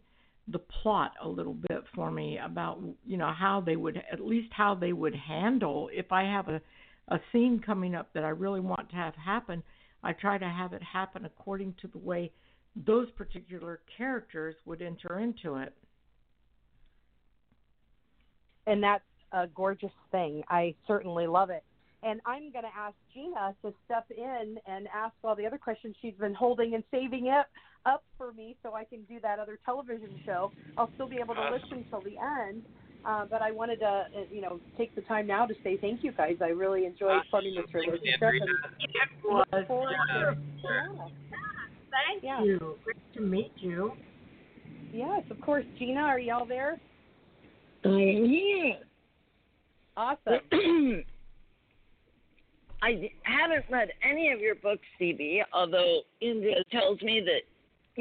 C: the plot a little bit for me about you know how they would at least how they would handle if I have a a scene coming up that I really want to have happen. I try to have it happen according to the way those particular characters would enter into it.
D: and that's a gorgeous thing. I certainly love it. And I'm going to ask Gina to step in and ask all the other questions she's been holding and saving it up for me so I can do that other television show. I'll still be able to listen till the end. Uh, but I wanted to, uh, you know, take the time now to say thank you guys. I really enjoyed starting this relationship. And
C: It was.
D: look forward to yeah.
C: Thank
D: Yeah.
C: you. Great to meet you.
D: Yes, of course. Gina, are y'all there?
F: I am here.
D: Awesome.
F: I d- haven't read any of your books, CB, although Andrea tells me that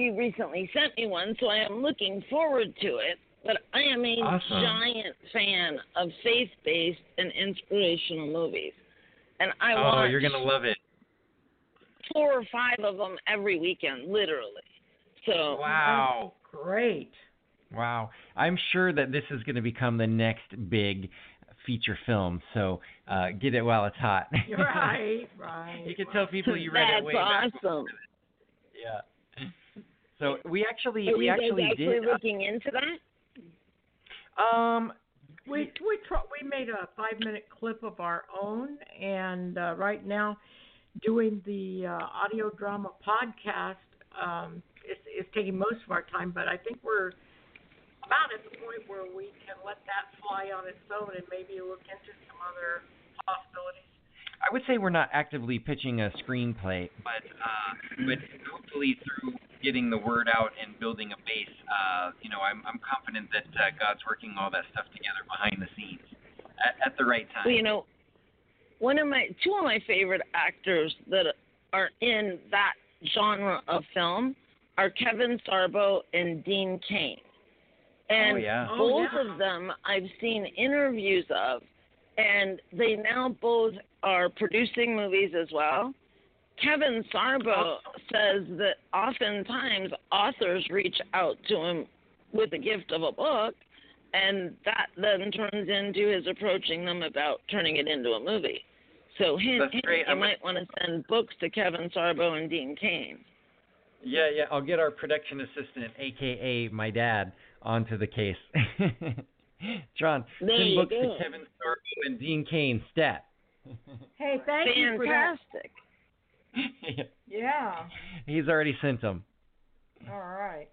F: you recently sent me one, so I am looking forward to it. But I am a
B: Awesome.
F: giant fan of faith based and inspirational movies. And I
B: oh,
F: watch
B: you're gonna love it.
F: four or five of them every weekend, literally. So
B: Wow.
C: Great.
B: Wow. I'm sure that this is going to become the next big feature film. So uh, get it while it's hot.
C: Right, right.
B: you can tell people you read
F: that's
B: it way back.
F: awesome.
B: Yeah. So we actually
F: Are
B: we
F: you guys
B: actually
F: actually
B: did.
F: looking into that?
B: Um.
C: We we tr- we made a five minute clip of our own, and uh, right now, doing the uh, audio drama podcast um, is is taking most of our time. But I think we're about at the point where we can let that fly on its own and maybe look into some other possibilities.
B: I would say we're not actively pitching a screenplay, but uh, but hopefully through getting the word out and building a base, uh, you know, I'm I'm confident that uh, God's working all that stuff together behind the scenes at, at the right time.
F: Well, you know, one of my two of my favorite actors that are in that genre of film are Kevin Sorbo and Dean Cain. Oh, and
B: Oh, yeah.
C: Oh,
F: both
C: yeah.
F: of them I've seen interviews of and they now both are producing movies as well. Kevin Sorbo oh. says that oftentimes authors reach out to him with the gift of a book, and that then turns into his approaching them about turning it into a movie. So hint,
B: That's
F: hint,
B: great.
F: you
B: I'm-
F: might want to send books to Kevin Sorbo and Dean Cain.
B: Yeah, yeah. I'll get our production assistant, aka my dad, onto the case. John,
F: There
B: send
F: you
B: books
F: go.
B: to Kevin Sorbo and Dean Cain, stat.
C: Hey, thank you for that.
F: Fantastic.
C: Yeah.
B: He's already sent them.
C: All right.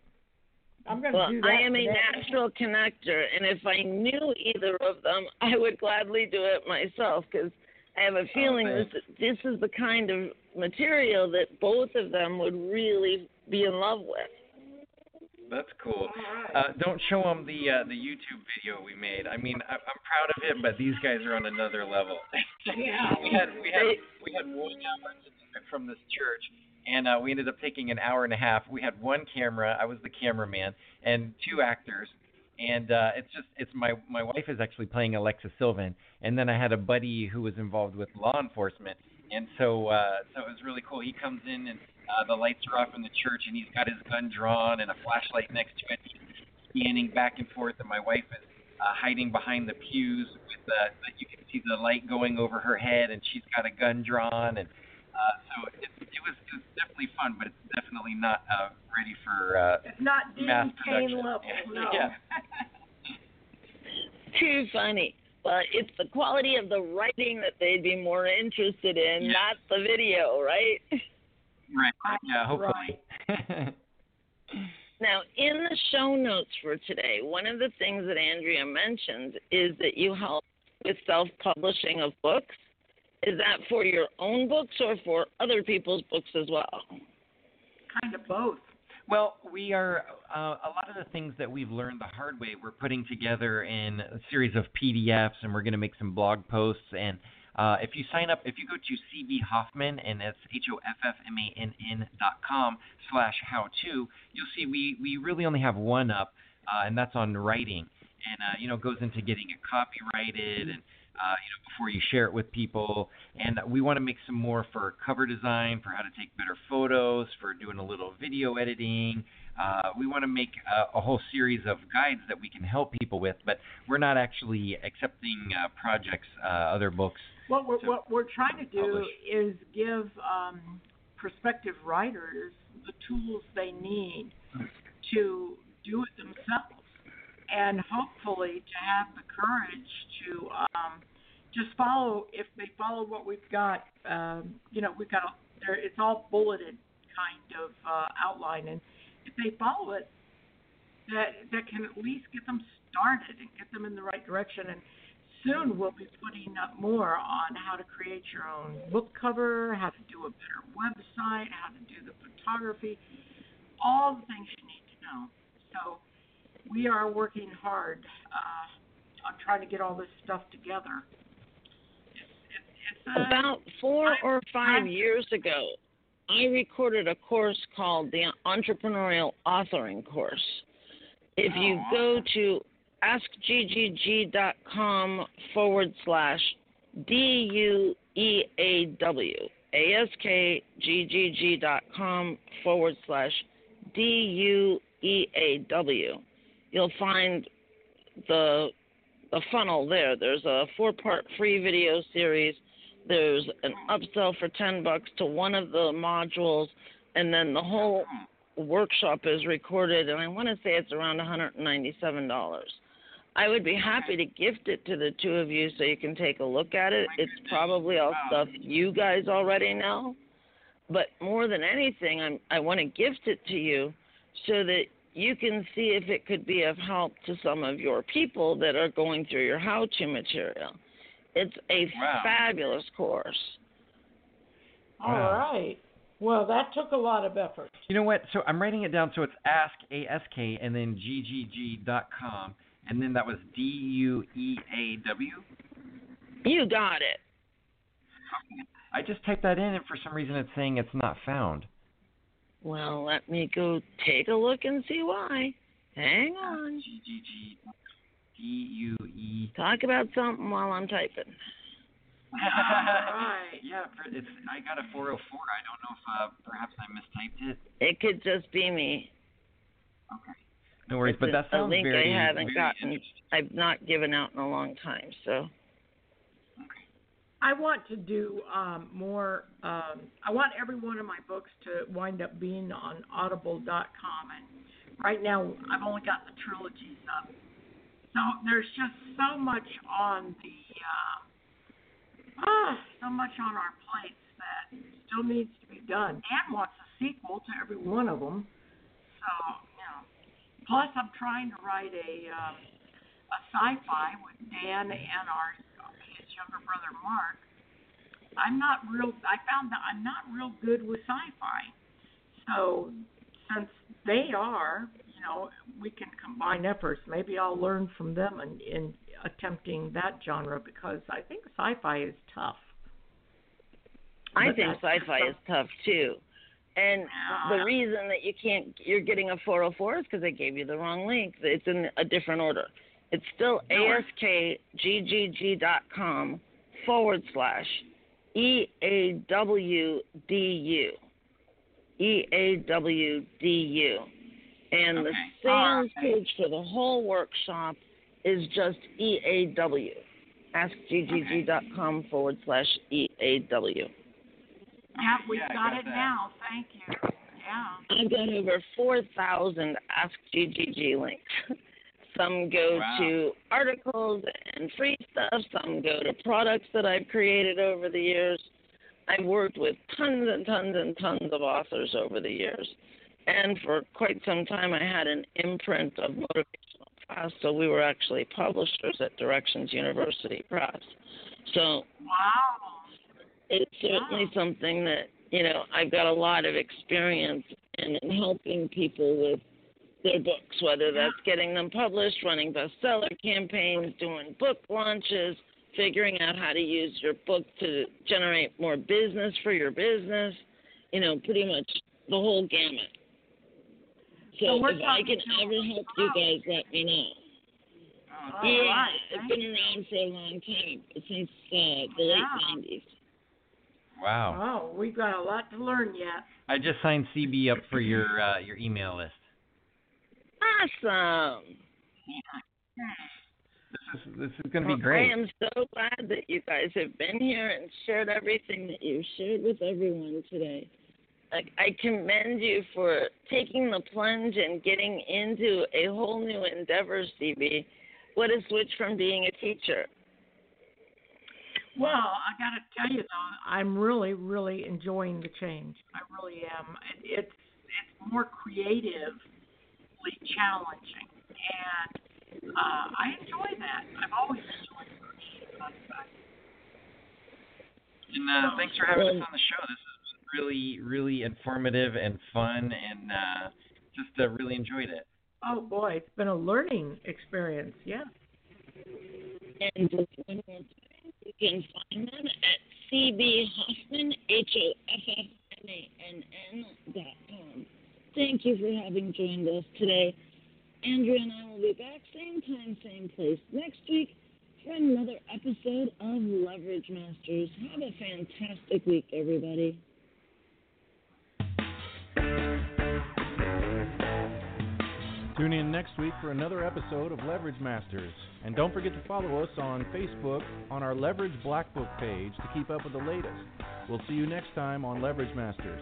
C: I'm gonna
F: Well,
C: do that.
F: I am a natural connector, and if I knew either of them, I would gladly do it myself because I have a oh, feeling this this is the kind of material that both of them would really be in love with.
B: That's cool. Uh, don't show them the uh, the YouTube video we made. I mean, I, I'm proud of it, but these guys are on another level.
C: Yeah.
B: we had we had we had one hour to do it from this church, and uh, we ended up taking an hour and a half. We had one camera. I was the cameraman, and two actors. And uh, it's just it's my my wife is actually playing Alexa Sylvan, and then I had a buddy who was involved with law enforcement, and so uh, so it was really cool. He comes in and uh, the lights are off in the church, and he's got his gun drawn and a flashlight next to it. He's scanning back and forth, and my wife is uh, hiding behind the pews with the, the you can see the light going over her head, and she's got a gun drawn, and uh, so it, it was it was definitely fun, but it's definitely not uh, ready for uh,
C: It's not Dean
B: mass
C: Cain
B: production.
C: level. No.
B: Yeah.
F: Too funny. But it's the quality of the writing that they'd be more interested in,
B: Yeah.
F: not the video, right?
B: Right. Yeah. Hopefully.
F: Now, in the show notes for today, one of the things that Andrea mentioned is that you help with self publishing of books. Is that for your own books or for other people's books as well?
C: Kind of both.
B: Well, we are uh, a lot of the things that we've learned the hard way. We're putting together in a series of PDFs, and we're going to make some blog posts. And uh, if you sign up, if you go to CB Hoffmann, and that's H O F F M A N N dot com slash how to, you'll see we we really only have one up, uh, and that's on writing, and uh, you know goes into getting it copyrighted and. Uh, you know, before you share it with people, and we want to make some more for cover design, for how to take better photos, for doing a little video editing. Uh, we want to make a, a whole series of guides that we can help people with, but we're not actually accepting uh, projects, uh, other books.
C: What we're, what we're trying to do
B: publish.
C: is give um, prospective writers the tools they need to do it themselves, and hopefully to have the courage to um, just follow. If they follow what we've got, um, you know, we've got a, there. It's all bulleted kind of uh, outline, and if they follow it, that that can at least get them started and get them in the right direction. And soon we'll be putting up more on how to create your own book cover, how to do a better website, how to do the photography, all the things you need to know. So we are working hard uh, on trying to get all this stuff together. It's,
F: About four or five years ago, I recorded a course called the Entrepreneurial Authoring Course. If you go to askggg.com forward slash D U E A W, askggg.com forward slash D U E A W, you'll find the the funnel there. There's a four part free video series. There's an upsell for 10 bucks to one of the modules, and then the whole workshop is recorded, and I want to say it's around $197. I would be happy to gift it to the two of you so you can take a look at it. It's probably all stuff you guys already know, but more than anything, I'm, I want to gift it to you so that you can see if it could be of help to some of your people that are going through your how to material. It's a
B: Wow.
F: fabulous course.
C: all right. Well, that took a lot of effort.
B: You know what? So I'm writing it down. So it's ask a s k and then ggg dot com, and then that was d u e a w.
F: You got it.
B: I just typed that in, and for some reason it's saying it's not found.
F: Well, let me go take a look and see why. Hang on.
B: ggg d u e.
F: Talk about something while I'm typing.
B: Yeah, it's. I got a 404. I don't know if uh, perhaps I mistyped it.
F: It could just be me.
B: Okay. No worries, but
F: a-
B: that sounds
F: a link
B: very,
F: I haven't
B: very
F: gotten. I've not given out in a long time, so
C: I want to do um, more. Um, I want every one of my books to wind up being on Audible.com, and right now I've only got the trilogies up. So there's just so much on the uh, ah, so much on our plates that still needs to be done. Dan wants a sequel to every one of them. So you know. Plus, I'm trying to write a um, a sci-fi with Dan and our his younger brother Mark. I'm not real. I found that I'm not real good with sci-fi. So since they are, you know, we can combine efforts. Maybe I'll learn from them in, in attempting that genre because I think sci-fi is tough.
F: I
C: But
F: think sci-fi is tough too. And the reason that you can't, you're getting a 404 is because I gave you the wrong link. It's in a different order. It's still askggg.com forward slash E EAWDU. EAWDU. And the
B: Okay.
F: sales
C: Ah,
F: page for the whole workshop is just EAW. AskGGG.com forward slash E EAW.
C: Yeah, we've
B: Yeah,
C: got,
B: got
C: it
B: that.
C: now. Thank you. Yeah.
F: I've got over 4,000 Ask GGG links. Some go
B: Wow.
F: to articles and free stuff, some go to products that I've created over the years. I've worked with tons and tons and tons of authors over the years. And for quite some time, I had an imprint of motivational press, so we were actually publishers at Directions University Press. So
C: Wow.
F: It's certainly something that you know I've got a lot of experience in, in helping people with their books, whether that's getting them published, running bestseller campaigns, doing book launches, figuring out how to use your book to generate more business for your business. You know, pretty much the whole gamut.
C: So
F: So if I can ever help you guys, let me know.
C: All
F: yeah,
C: right.
F: I've
C: Thank
F: been around for a long time, since uh, the
C: Yeah.
F: late '90s.
B: Wow.
C: Oh, we've got a lot to learn yet.
B: I just signed CB up for your uh, your email list.
F: Awesome.
B: This is this is gonna be great.
F: I am so glad that you guys have been here and shared everything that you shared with everyone today. Like I commend you for taking the plunge and getting into a whole new endeavor, CB. What a switch from being a teacher.
C: Well, I got to tell you though, I'm really, really enjoying the change. I really am. It- It's it's more creatively challenging, and uh, I enjoy that. I've always enjoyed crocheting on.
B: And uh, thanks for having us on the show. This is really, really informative and fun, and uh, just uh, really enjoyed it.
C: Oh boy, it's been a learning experience. Yeah.
F: And just one more time, you can find them at CB Hoffmann, H O F F M A N N dot com. Thank you for having joined us today. Andrea and I will be back same time, same place next week for another episode of Leverage Masters. Have a fantastic week, everybody.
G: Tune in next week for another episode of Leverage Masters. And don't forget to follow us on Facebook on our Leverage Black Book page to keep up with the latest. We'll see you next time on Leverage Masters.